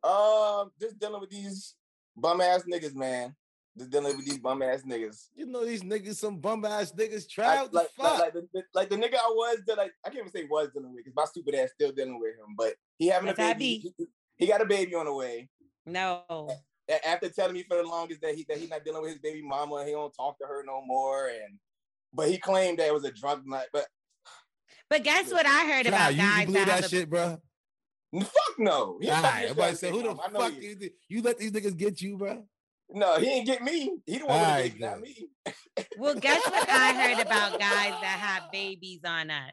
Um, just dealing with these bum ass niggas, man. Just dealing with these bum ass niggas. You know these niggas, some bum ass niggas. Like, Try the like, fuck. like, like, the, the- like the nigga I was, deal- like I can't even say was dealing with because my stupid ass still dealing with him. But he having a baby. He, he got a baby on the way. No. After telling me for the longest that he that he not dealing with his baby mama, he don't talk to her no more, and but he claimed that it was a drug night. But But guess what I heard Try, about you, you guys believe that that shit, bro? fuck no. He All right, everybody ass say, who the mama. I know fuck he is. you, you let these niggas get you, bro? No, he ain't get me. He the one with the Alright, baby, not me. Well, guess what I heard about guys that have babies on us?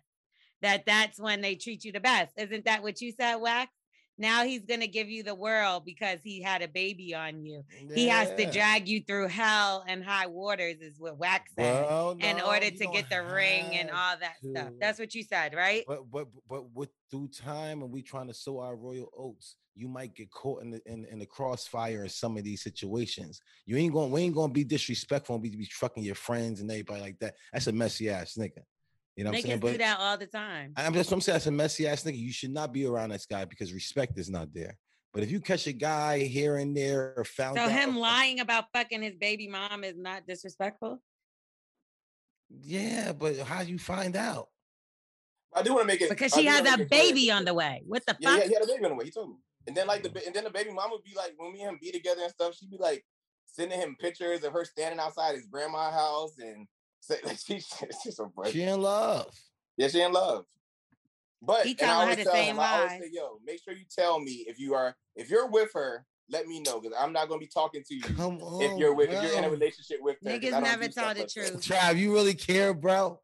That that's when they treat you the best. Isn't that what you said, Wax? Now he's gonna give you the world because he had a baby on you. He has to drag you through hell and high waters, is what Wax said, Well, in order to get the ring and all that stuff. That's what you said, right? But but but with through time and we trying to sow our royal oats, you might get caught in the in, in the crossfire in some of these situations. You ain't going we ain't gonna be disrespectful and be, be trucking your friends and everybody like that. That's a messy ass nigga. You know what I'm saying? Niggas do that all the time. I'm just I'm saying that's a messy ass nigga. You should not be around this guy because respect is not there. But if you catch a guy here and there or found So out, him lying about fucking his baby mom is not disrespectful. yeah, but how do you find out? I do want to make it Because she do has a make clear. baby on the way. What the Yeah, fuck? yeah, he had a baby on the way. He told me. And then like the and then the baby mom would be like, when me and him be together and stuff, she'd be like sending him pictures of her standing outside his grandma's house and say like she, she's so funny. She in love. Yeah, she in love. But He and telling her always the tell same him, I always lie. say, yo, make sure you tell me if you are if you're with her, let me know because I'm not gonna be talking to you Come on, if you're with if you're in a relationship with her. 'cause I Niggas never do tell the like truth. Trav, you really care, bro?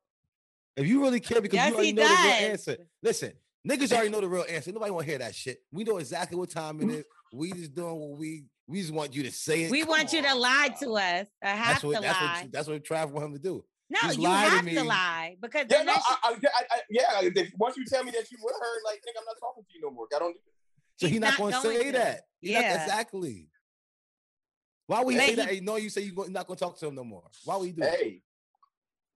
If you really care, because Yes, you already he know the real answer. Listen, niggas already know the real answer. Nobody want to hear that shit. We know exactly what time it is. We just doing what we we just want you to say it. We Come want you to lie bro. to us or have That's to what that's lie. what that's what Trav want him to do. No, just you lie to have to, lie because Yeah, then no, I, I, I, I, yeah. if- Once you tell me that you with her, like, nigga, I'm not talking to you no more. I don't. So He's he not, not gonna say to. that. He not- Yeah. exactly. Why would he say he- that? And know you say you're not gonna talk to him no more. Why would he do that? Hey,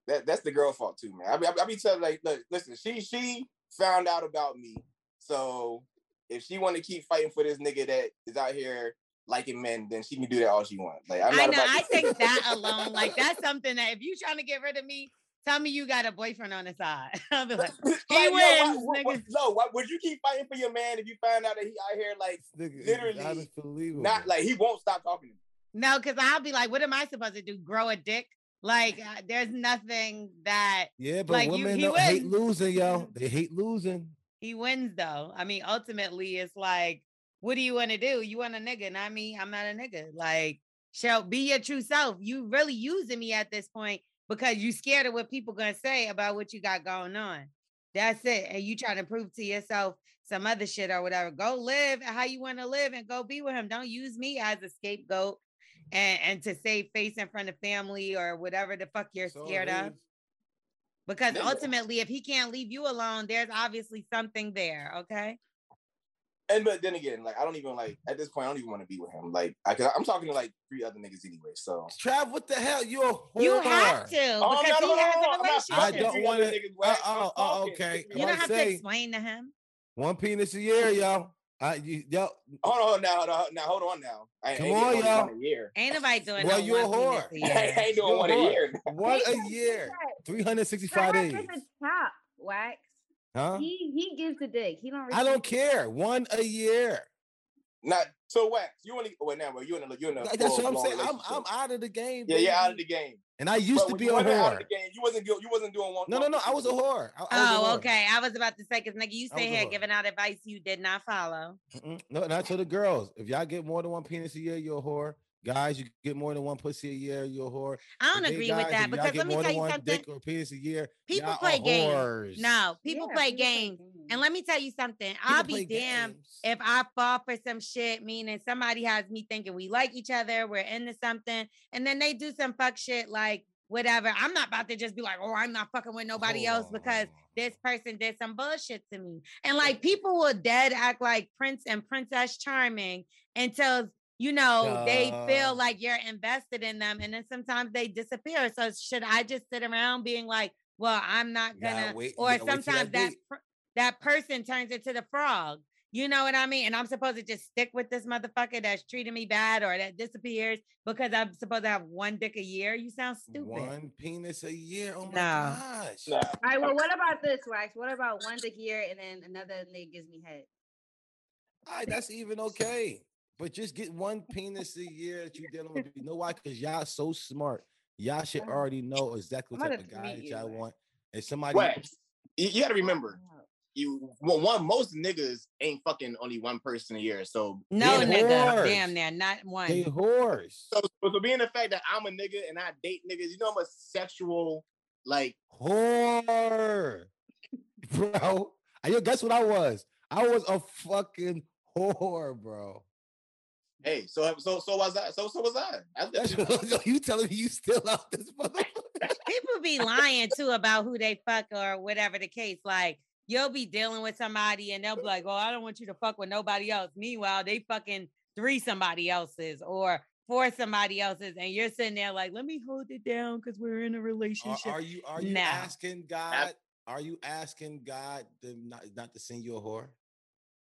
that that's the girl fault too, man. I be, I be telling like, look, listen, she she found out about me, so if she want to keep fighting for this nigga that is out here liking men, then she can do that all she wants. Like I'm I know. about I to- think that alone, like that's something that if you trying to get rid of me, tell me you got a boyfriend on the side. I'll be like, Like, he yo, why- wins, why- why- nigga. no, why, would you keep fighting for your man if you find out that he out here like Nigga, literally not like he won't stop talking to me? No, because I'll be like, what am I supposed to do? Grow a dick? Like, uh, there's nothing that Yeah, but like, you- women he don't hate wins. losing, yo. They hate losing. he wins, though. I mean, ultimately, it's like, what do you want to do? You want a nigga, not me. I'm not a nigga. Like, shall be your true self. You really using me at this point because you scared of what people gonna say about what you got going on. That's it. And you trying to prove to yourself some other shit or whatever. Go live how you want to live and go be with him. Don't use me as a scapegoat and, and to save face in front of family or whatever the fuck you're all scared of. Because ultimately, if he can't leave you alone, there's obviously something there. Okay. And but then again, like I don't even like at this point, I don't even want to be with him. Like I, cause I'm talking to like three other niggas anyway. So Trav, what the hell? You're a whore. You have to Oh, I'm because not- he has hold on, a I'm not relationship. I don't want other to. niggas, Wax. I'm Oh, oh, okay. You don't have about to explain to him. One penis a year, y'all. I, you, yo. Hold on now, hold on, now hold on now. I Come ain't on, y'all. a year. Ain't nobody doing Well, no you're a whore. a I year. ain't doing one a year. One a year. 365 days. is a top, Wax. Huh? He he gives the dick. He don't. I don't receive it. care. One a year. Not so wax. You only well now, but you in a you in a Like, That's what I'm saying. I'm I'm out of the game. Yeah, you're out of the game. And I used But to be you a wasn't out of the game. You wasn't you wasn't doing one. No, no, no. I was a whore. I, I was a Oh, whore. okay. I was about to say, because nigga, you I was here giving out advice you did not follow. Mm-mm. No, not to the girls. If y'all get more than one penis a year, you're a whore. Guys, you get more than one pussy a year, you're a whore. I don't agree guys, with that because get let me more tell you one something. Dick or penis a year. People y'all play are games. whores. No, people Yeah, play people games. And let me tell you something. People I'll be play damned games. if I fall for some shit, meaning somebody has me thinking we like each other, we're into something, and then they do some fuck shit like whatever. I'm not about to just be like, oh, I'm not fucking with nobody else because this person did some bullshit to me. And like people will dead act like Prince and Princess Charming until you know they feel like you're invested in them, and then sometimes they disappear. So should I just sit around being like, well, I'm not You gotta gonna, wait- or gotta wait till sometimes that that per- that person turns into the frog. You know what I mean? And I'm supposed to just stick with this motherfucker that's treating me bad or that disappears because I'm supposed to have one dick a year. You sound stupid. One penis a year. Oh my No. gosh. All right. Well, what about this, Wax? What about one dick year and then another nigga gives me head? All right, that's even okay. But just get one penis a year that you're dealing with. You know why? Because y'all so smart. Y'all should already know exactly what gonna type of guy that you, y'all want. And somebody Wax. You, you got to remember, you well, one most niggas ain't fucking only one person a year. So No, They nigga. whores. Damn, there, not one. they whores. so, so being the fact that I'm a nigga and I date niggas, you know I'm a sexual like Whore. Bro. I yo, guess what I was? I was a fucking whore, bro. Hey, so so so was I. So so was I. I you telling me you still out this motherfucker? People be lying too about who they fuck or whatever the case. Like you'll be dealing with somebody and they'll be like, "Well, I don't want you to fuck with nobody else." Meanwhile, they fucking three somebody else's or four somebody else's, and you're sitting there like, "Let me hold it down because we're in a relationship." are you are you No. asking God? Are you asking God to not, not to send you a whore?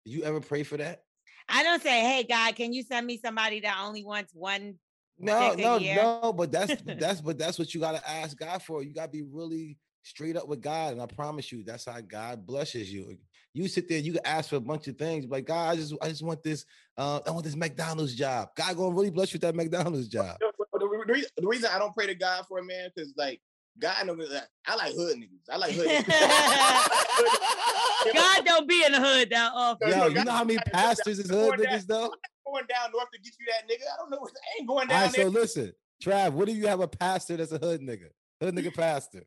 Do you ever pray for that? I don't say, "Hey, God, can you send me somebody that only wants one?" No, no, no. But that's that's but that's what you gotta ask God for. You gotta be really straight up with God, and I promise you, that's how God blesses you. You sit there, you can ask for a bunch of things, like God, I just I just want this, uh, I want this McDonald's job. God gonna really bless you with that McDonald's job. the, the- the reason, the reason I don't pray to God for a man, because like God knows that I like hood niggas. I like hood. niggas. God don't be in the hood that often. Yo, no, you God- know how many pastors is going hood down- niggas though? going down north to get you that nigga. I don't know. what- I ain't going down right, there. so listen, Trav, what do you have a pastor that's a hood nigga? Hood nigga pastor.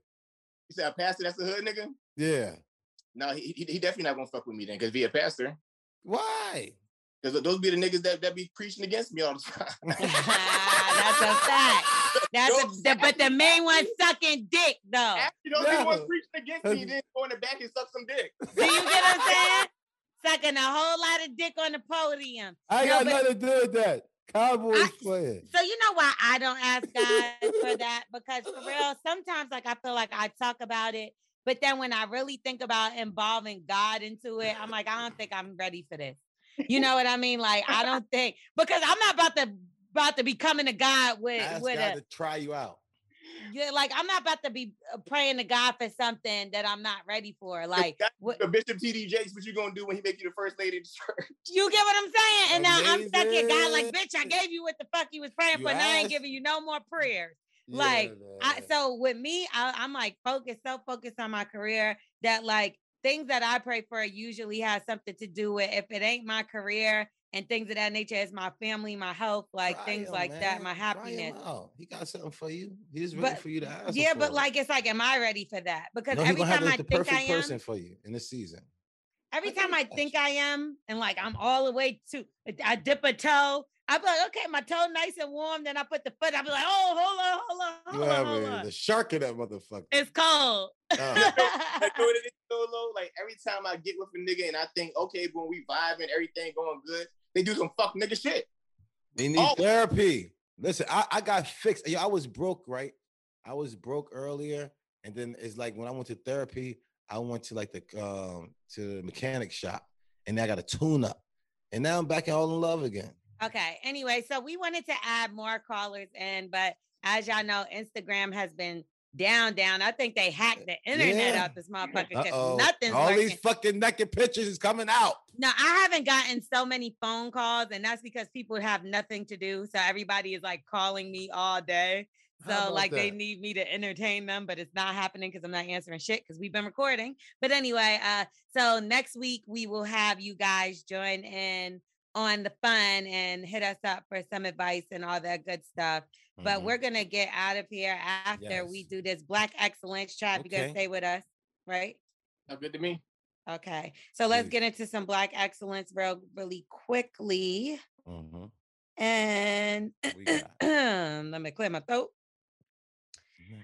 You said a pastor that's a hood nigga? Yeah. No, he, he, he definitely not gonna fuck with me then, because be a pastor. Why? Because those be the niggas that, that be preaching against me all the time. That's a fact. That's a, the, but the main one sucking dick though. After those people was No. preaching against me, then go in the back and suck some dick. Do you get what I'm saying? Sucking a whole lot of dick on the podium. I No, got but- nothing to do with that. Cowboys I- playing. So you know why I don't ask God for that? Because for real, sometimes like I feel like I talk about it, but then when I really think about involving God into it, I'm like, I don't think I'm ready for this. You know what I mean? Like I don't think because I'm not about to about to be coming to God with Ask with God a to try you out. yeah, like I'm not about to be uh, praying to God for something that I'm not ready for. Like what the Bishop TD Jakes, what you gonna do when he make you the first lady church? you get what I'm saying? And now I'm stuck here, God. Like, bitch, I gave you what the fuck you was praying You for. Now I ain't giving you no more prayers. Yeah, Like, I, so with me, I, I'm like focused, so focused on my career that like things that I pray for usually has something to do with if it ain't my career and things of that nature, as my family, my health, like Try things him, like that, my happiness. out. He got something for you. He's ready But- for you to ask. Yeah, for but it. like it's like, am I ready for that? Because no, every gonna have time the, I the think perfect I am, person for you in this season. every I think time I think I am, and like I'm all the way to, I dip a toe. I be like, okay, my toe nice and warm. Then I put the foot. I be like, oh, hold on, hold on, You hold on, have hold on. the shark in that motherfucker. It's cold. Uh. Oh. Like, know what it is, though, Lo? Like every time I get with a nigga and I think, okay, when we vibing, everything going good, they do some fuck nigga shit. They need Oh. therapy. Listen, I, I got fixed. Yo, I was broke, right? I was broke earlier, and then it's like when I went to therapy, I went to like the um to the mechanic shop, and I got a tune up, and now I'm back in all in love again. Okay. Anyway, so we wanted to add more callers in, but as y'all know, Instagram has been down, down. I think they hacked the internet Yeah. out this motherfucker because nothing's all working. these fucking naked pictures is coming out. No, I haven't gotten so many phone calls, and that's because people have nothing to do. So everybody is like calling me all day. So like they need me to entertain them, but it's not happening because I'm not answering shit because we've been recording. But anyway, uh, so next week we will have you guys join in on the fun and hit us up for some advice and all that good stuff. But Mhm. we're gonna get out of here after we do this black excellence. Chad, you gonna stay with us, right? Not good to me. Okay, so let's get into some black excellence real really quickly. Mhm. And What we got? let me clear my throat.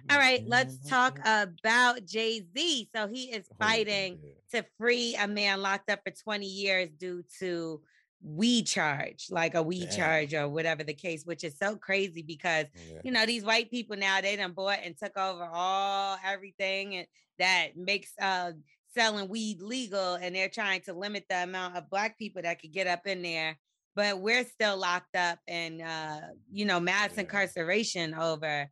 All right, let's talk about Jay Z. So he is Hold on fighting to free a man locked up for 20 years due to weed charge, like a we Damn. charge or whatever the case, which is so crazy because Yeah. you know these white people now they done bought and took over all everything and that makes uh selling weed legal and they're trying to limit the amount of black people that could get up in there but we're still locked up and uh you know mass Yeah. incarceration over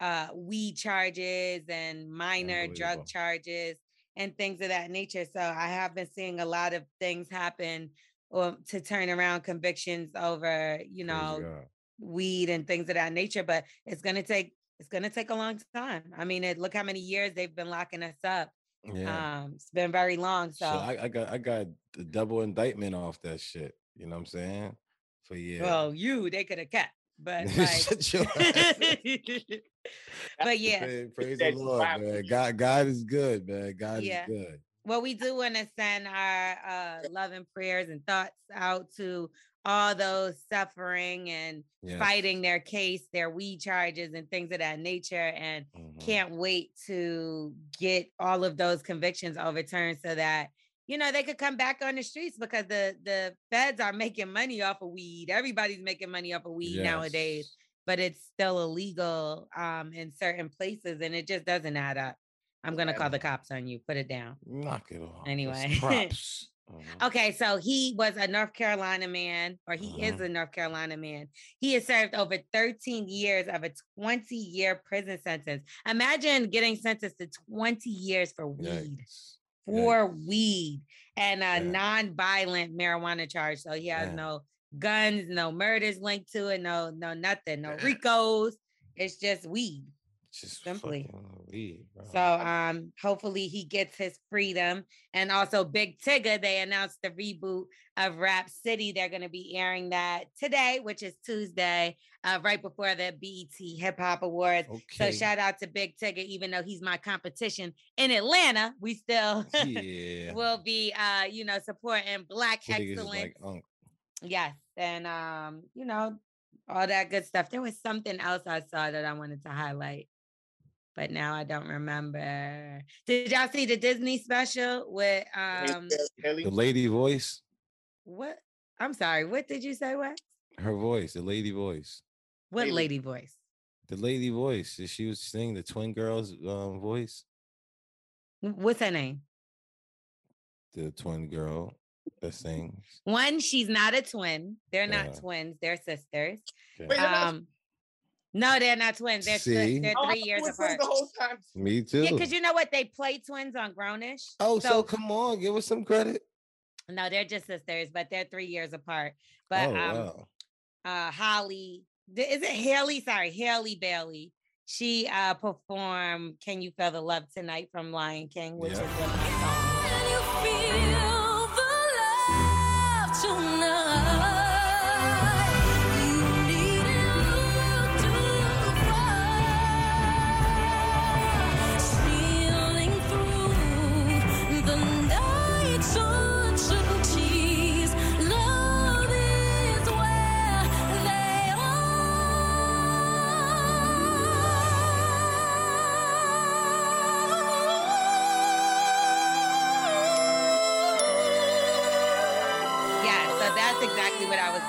uh weed charges and minor drug charges and things of that nature so i have been seeing a lot of things happen or to turn around convictions over you know weed and things of that nature but it's going to take it's going to take a long time i mean it, look how many years they've been locking us up Yeah. um it's been very long so, So I, I got I got the double indictment off that shit. You know what I'm saying? For yeah. well you they could have kept but like Shut your ass. but yeah Praise, praise the Lord, man. God, God is good, man. God Yeah. is good. Well we do want to send our uh love and prayers and thoughts out to all those suffering and Yes. fighting their case their weed charges and things of that nature and Mhm. can't wait to get all of those convictions overturned so that you know they could come back on the streets because the the feds are making money off of weed everybody's making money off of weed nowadays but it's still illegal um in certain places and it just doesn't add up i'm gonna call the cops on you put it down Knock it off. Anyway. props. Mhm. Okay, so he was a North Carolina man, or he is Mhm. a North Carolina man. He has served over 13 years of a 20 year prison sentence. Imagine getting sentenced to 20 years for weed, Yikes. for weed, and a Yeah. non-violent marijuana charge. So he has Yeah. no guns, no murders linked to it, no, no nothing, no Ricos. It's just weed. Just simply. bro. So um hopefully he gets his freedom. And also Big Tigger, they announced the reboot of Rap City. They're gonna be airing that today, which is Tuesday, uh, right before the BET Hip Hop Awards. So shout out to Big Tigger, even though he's my competition in Atlanta, we still yeah. will be uh, you know, supporting black Niggas is excellence. like Yes, and um, you know, all that good stuff. There was something else I saw that I wanted to highlight, but now I don't remember. Did y'all see the Disney special with um The lady voice, what? I'm sorry, what did you say? What? her voice, the lady voice. What Haley. lady voice? The lady voice. She was singing the twin girls um voice. What's her name? The twin girl that sings. One, she's not a twin. They're not Yeah. twins, they're sisters. Okay. Wait, Um no, they're not twins. They're, See? twi- they're Oh, I three years you apart. the whole time. Me too. Yeah, because you know what? They play twins on Grownish. oh, so, come on, give us some credit. No, they're just sisters, but they're three years apart. But oh um, wow. uh, Holly, is it Haley? Sorry, Haley Bailey. She uh performed "Can You Feel the Love Tonight" from Lion King, which Yeah. is one of my songs.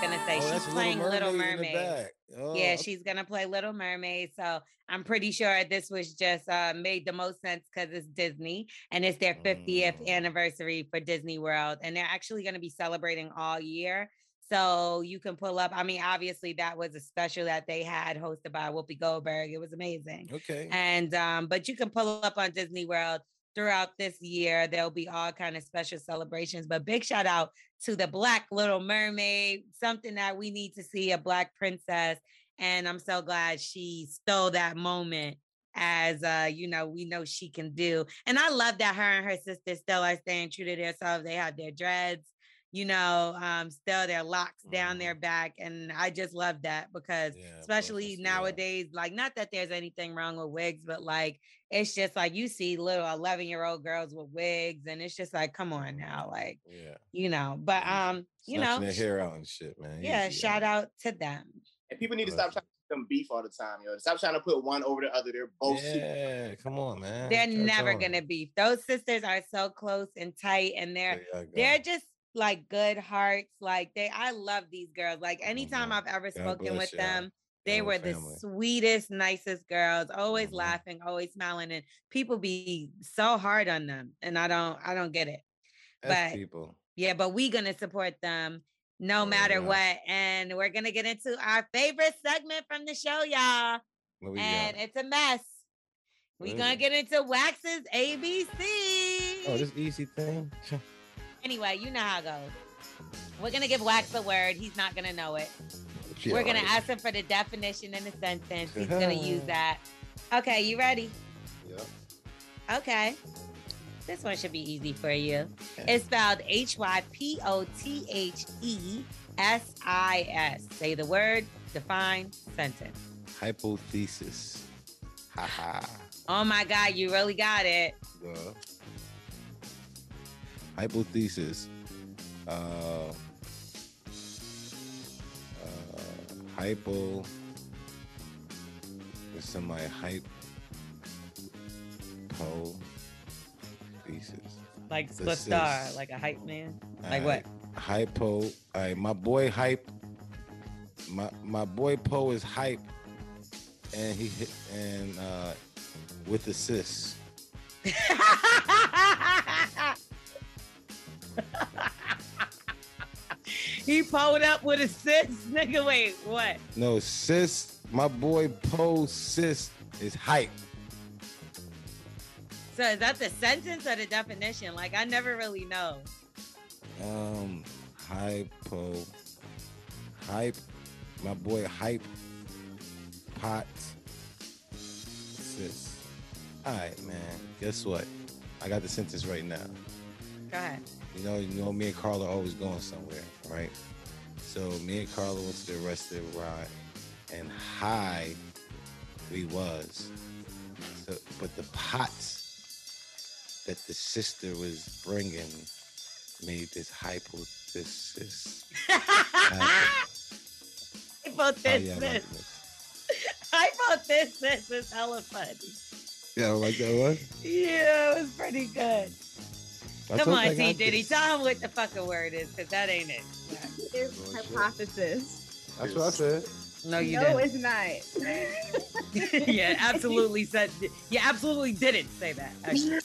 Gonna say. Oh, she's playing Little in the Mermaid. Oh, Yeah, she's gonna play Little Mermaid. So I'm pretty sure this was just uh made the most sense because it's Disney and it's their 50th Mm. anniversary for Disney World, and they're actually gonna be celebrating all year. So you can pull up. I mean, obviously that was a special that they had hosted by Whoopi Goldberg. It was amazing. okay. And um, but you can pull up on Disney World throughout this year. There'll be all kind of special celebrations. But big shout out to the Black Little Mermaid, something that we need to see a black princess. And I'm so glad she stole that moment as uh, you know, we know she can do. And I love that her and her sister still are staying true to themselves. They have their dreads, you know, um, still their locks down their back. And I just love that because Yeah, both especially is- yeah. nowadays, like not that there's anything wrong with wigs, but like it's just like you see little 11 year old girls with wigs, and it's just like, come on now, like, Yeah. you know, but um, you know, their hair out and shit, man. yeah, Easy, shout out to them. And people need to stop trying to put them beef all the time, yo. Stop trying to put one over the other. They're both super. Yeah, come on, man. They're Try never going. gonna beef. Those sisters are so close and tight, and they're There they're just like good hearts. Like they, I love these girls. Like anytime Mhm. I've ever spoken with y'all. them, They were the family. sweetest, nicest girls, always Mhm. laughing, always smiling, and people be so hard on them, and I don't, I don't get it. That's but- people. Yeah, but we gonna support them no Word matter up. what, and we're gonna get into our favorite segment from the show, y'all, and got? it's a mess. We What is gonna get into Wax's ABC. Oh, this easy thing. Anyway, you know how it goes. We're gonna give Wax a word. He's not gonna know it. Yeah, We're gonna ask him for the definition in a sentence. He's gonna use that. Okay, you ready? Yeah. Okay. This one should be easy for you. It's spelled H Y P O T H E S I S. Say the word, define sentence. Hypothesis. Haha. Oh my God, you really got it. Duh. Hypothesis. Uh, uh, hypo. With somebody hype. Po. Thesis. Like The star, like a hype man. Like what? Hypo. Right, my boy hype. My my boy Poe is hype, and he hit and uh with assists. he pulled up with a sis. Nigga, wait, what? No, sis. My boy Poe sis is hype. So is that the sentence or the definition? Like I never really know. Um, hype, hypo. Hype. My boy hype. Pot. Sis. All right, man. Guess what? I got the sentence right now. Go ahead. You know, you know, me and Carla always going somewhere, right? So me and Carla went to the rest of the ride, and high we was. So, but the pots that the sister was bringing made this hypothesis. Hypothesis. Hypothesis is hella funny. Yeah, I like that one. Yeah, it was pretty good. I Come on, you I T got Diddy. Tell him what the fucking word is, because that ain't it. It's hypothesis. That's what I said. No, you no, didn't. No, it's not. yeah, absolutely said. You absolutely didn't say that. Actually.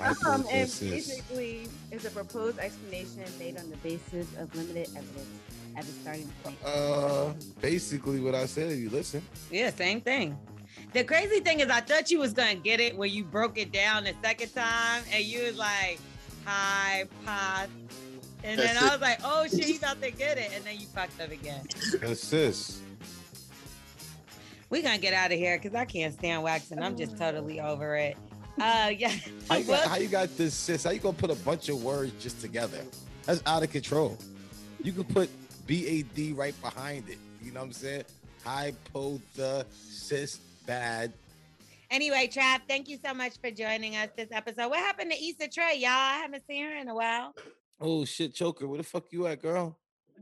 Um, and Hypothesis. basically, it's a proposed explanation made on the basis of limited evidence as a starting point. Uh, basically what I said. You listen. Yeah, same thing. The crazy thing is, I thought you was gonna get it when you broke it down the second time, and you was like, "Hi, pod," and then I was like, "Oh shit, he about to get it," and then you fucked up again. Assist. We gonna get out of here because I can't stand waxing. I'm just totally over it. Uh, yeah. How you, got, how you got this, sis? How you gonna put a bunch of words just together? That's out of control. You can put BAD right behind it. You know what I'm saying? Hypothesis bad. Anyway, Trav, thank you so much for joining us this episode. What happened to Issa Trey, y'all? I haven't seen her in a while, Oh shit, choker. Where the fuck you at, girl?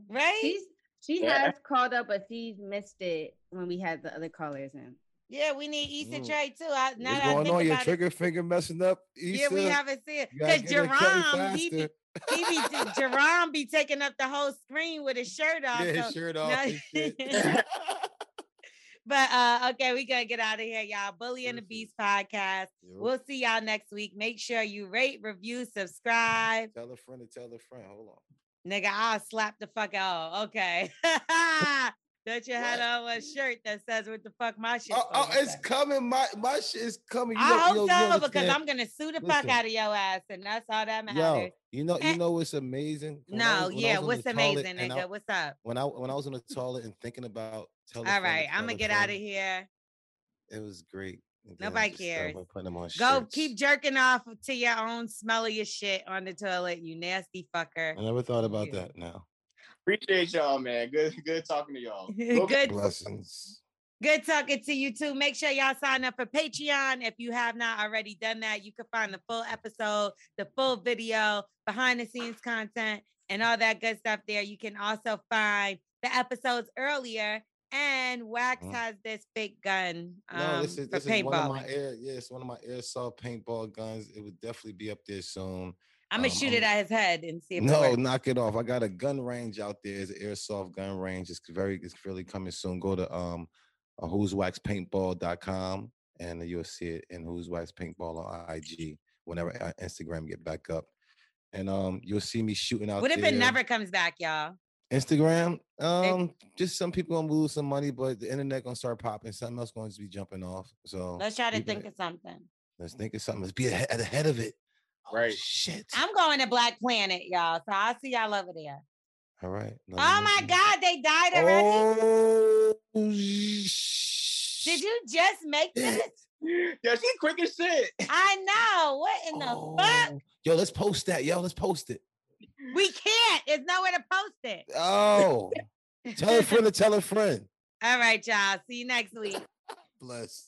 right? She's she Yeah. has called up, but she's missed it when we had the other callers in. yeah, we need Issa Mm. Trey too. I, now What's that I going on? Your about it, trigger finger messing up? yeah, we haven't seen it because get Jerome, he be, faster. he be Jerome be taking up the whole screen with his shirt off. Yeah, his so shirt off now- and shit. but uh, okay, we gotta get out of here, y'all. Bully and the Beast podcast. Yo. We'll see y'all next week. Make sure you rate, review, subscribe. Tell a friend to tell a friend. Hold on. Nigga, I'll slap the fuck out. Okay. Don't you have on a shirt that says what the fuck my shit? Oh, oh, it's coming. My my shit is coming. You I know- hope so because? I'm gonna sue the fuck out of your ass, and that's all that matters. Yo, you know, Eh. you know what's amazing? When no, was- yeah, what's amazing, nigga? I- what's up? when I when I was in the toilet and thinking about. All right, I'm gonna get out of here. It was great. And then I Nobody just cares. Putting them on Go shirts. keep jerking off to your own smelly as shit on the toilet, you nasty fucker. I never thought about Yeah. that. Now, Appreciate y'all, man. Good, good talking to y'all. Good blessings. Good talking to you too. Make sure y'all sign up for Patreon if you have not already done that. You can find the full episode, the full video, behind the scenes content, and all that good stuff there. You can also find the episodes earlier. And Wax Mhm. has this big gun um, No, this is for this is one of my air. Yeah, it's one of my airsoft paintball guns. It would definitely be up there soon. I'm gonna Um, shoot it at his head and see if No, works. knock it off. I got a gun range out there. It's an airsoft gun range. It's very, it's really coming soon. Go to um, uh, who'swaxpaintball.com and you'll see it in Who's Wax Paintball on IG whenever uh, Instagram get back up. And um, you'll see me shooting out What if there. it never comes back, y'all? Instagram, um, just some people gonna lose some money, but the internet gonna start popping. Something else going to be jumping off. So Let's try to think it- of something. Let's think of something. Let's be ahead, at the head of it. Right. Shit. I'm going to Black Planet, y'all. So I'll see y'all over there. All right. Oh my. God, they died already. Oh, Did you just make this? Yeah, she quick as shit. I know. What in the fuck? Oh. Yo, let's post that. Yo, let's post it. We can't. There's nowhere to post it. Oh, tell a friend to tell a friend. All right, y'all. See you next week. Bless.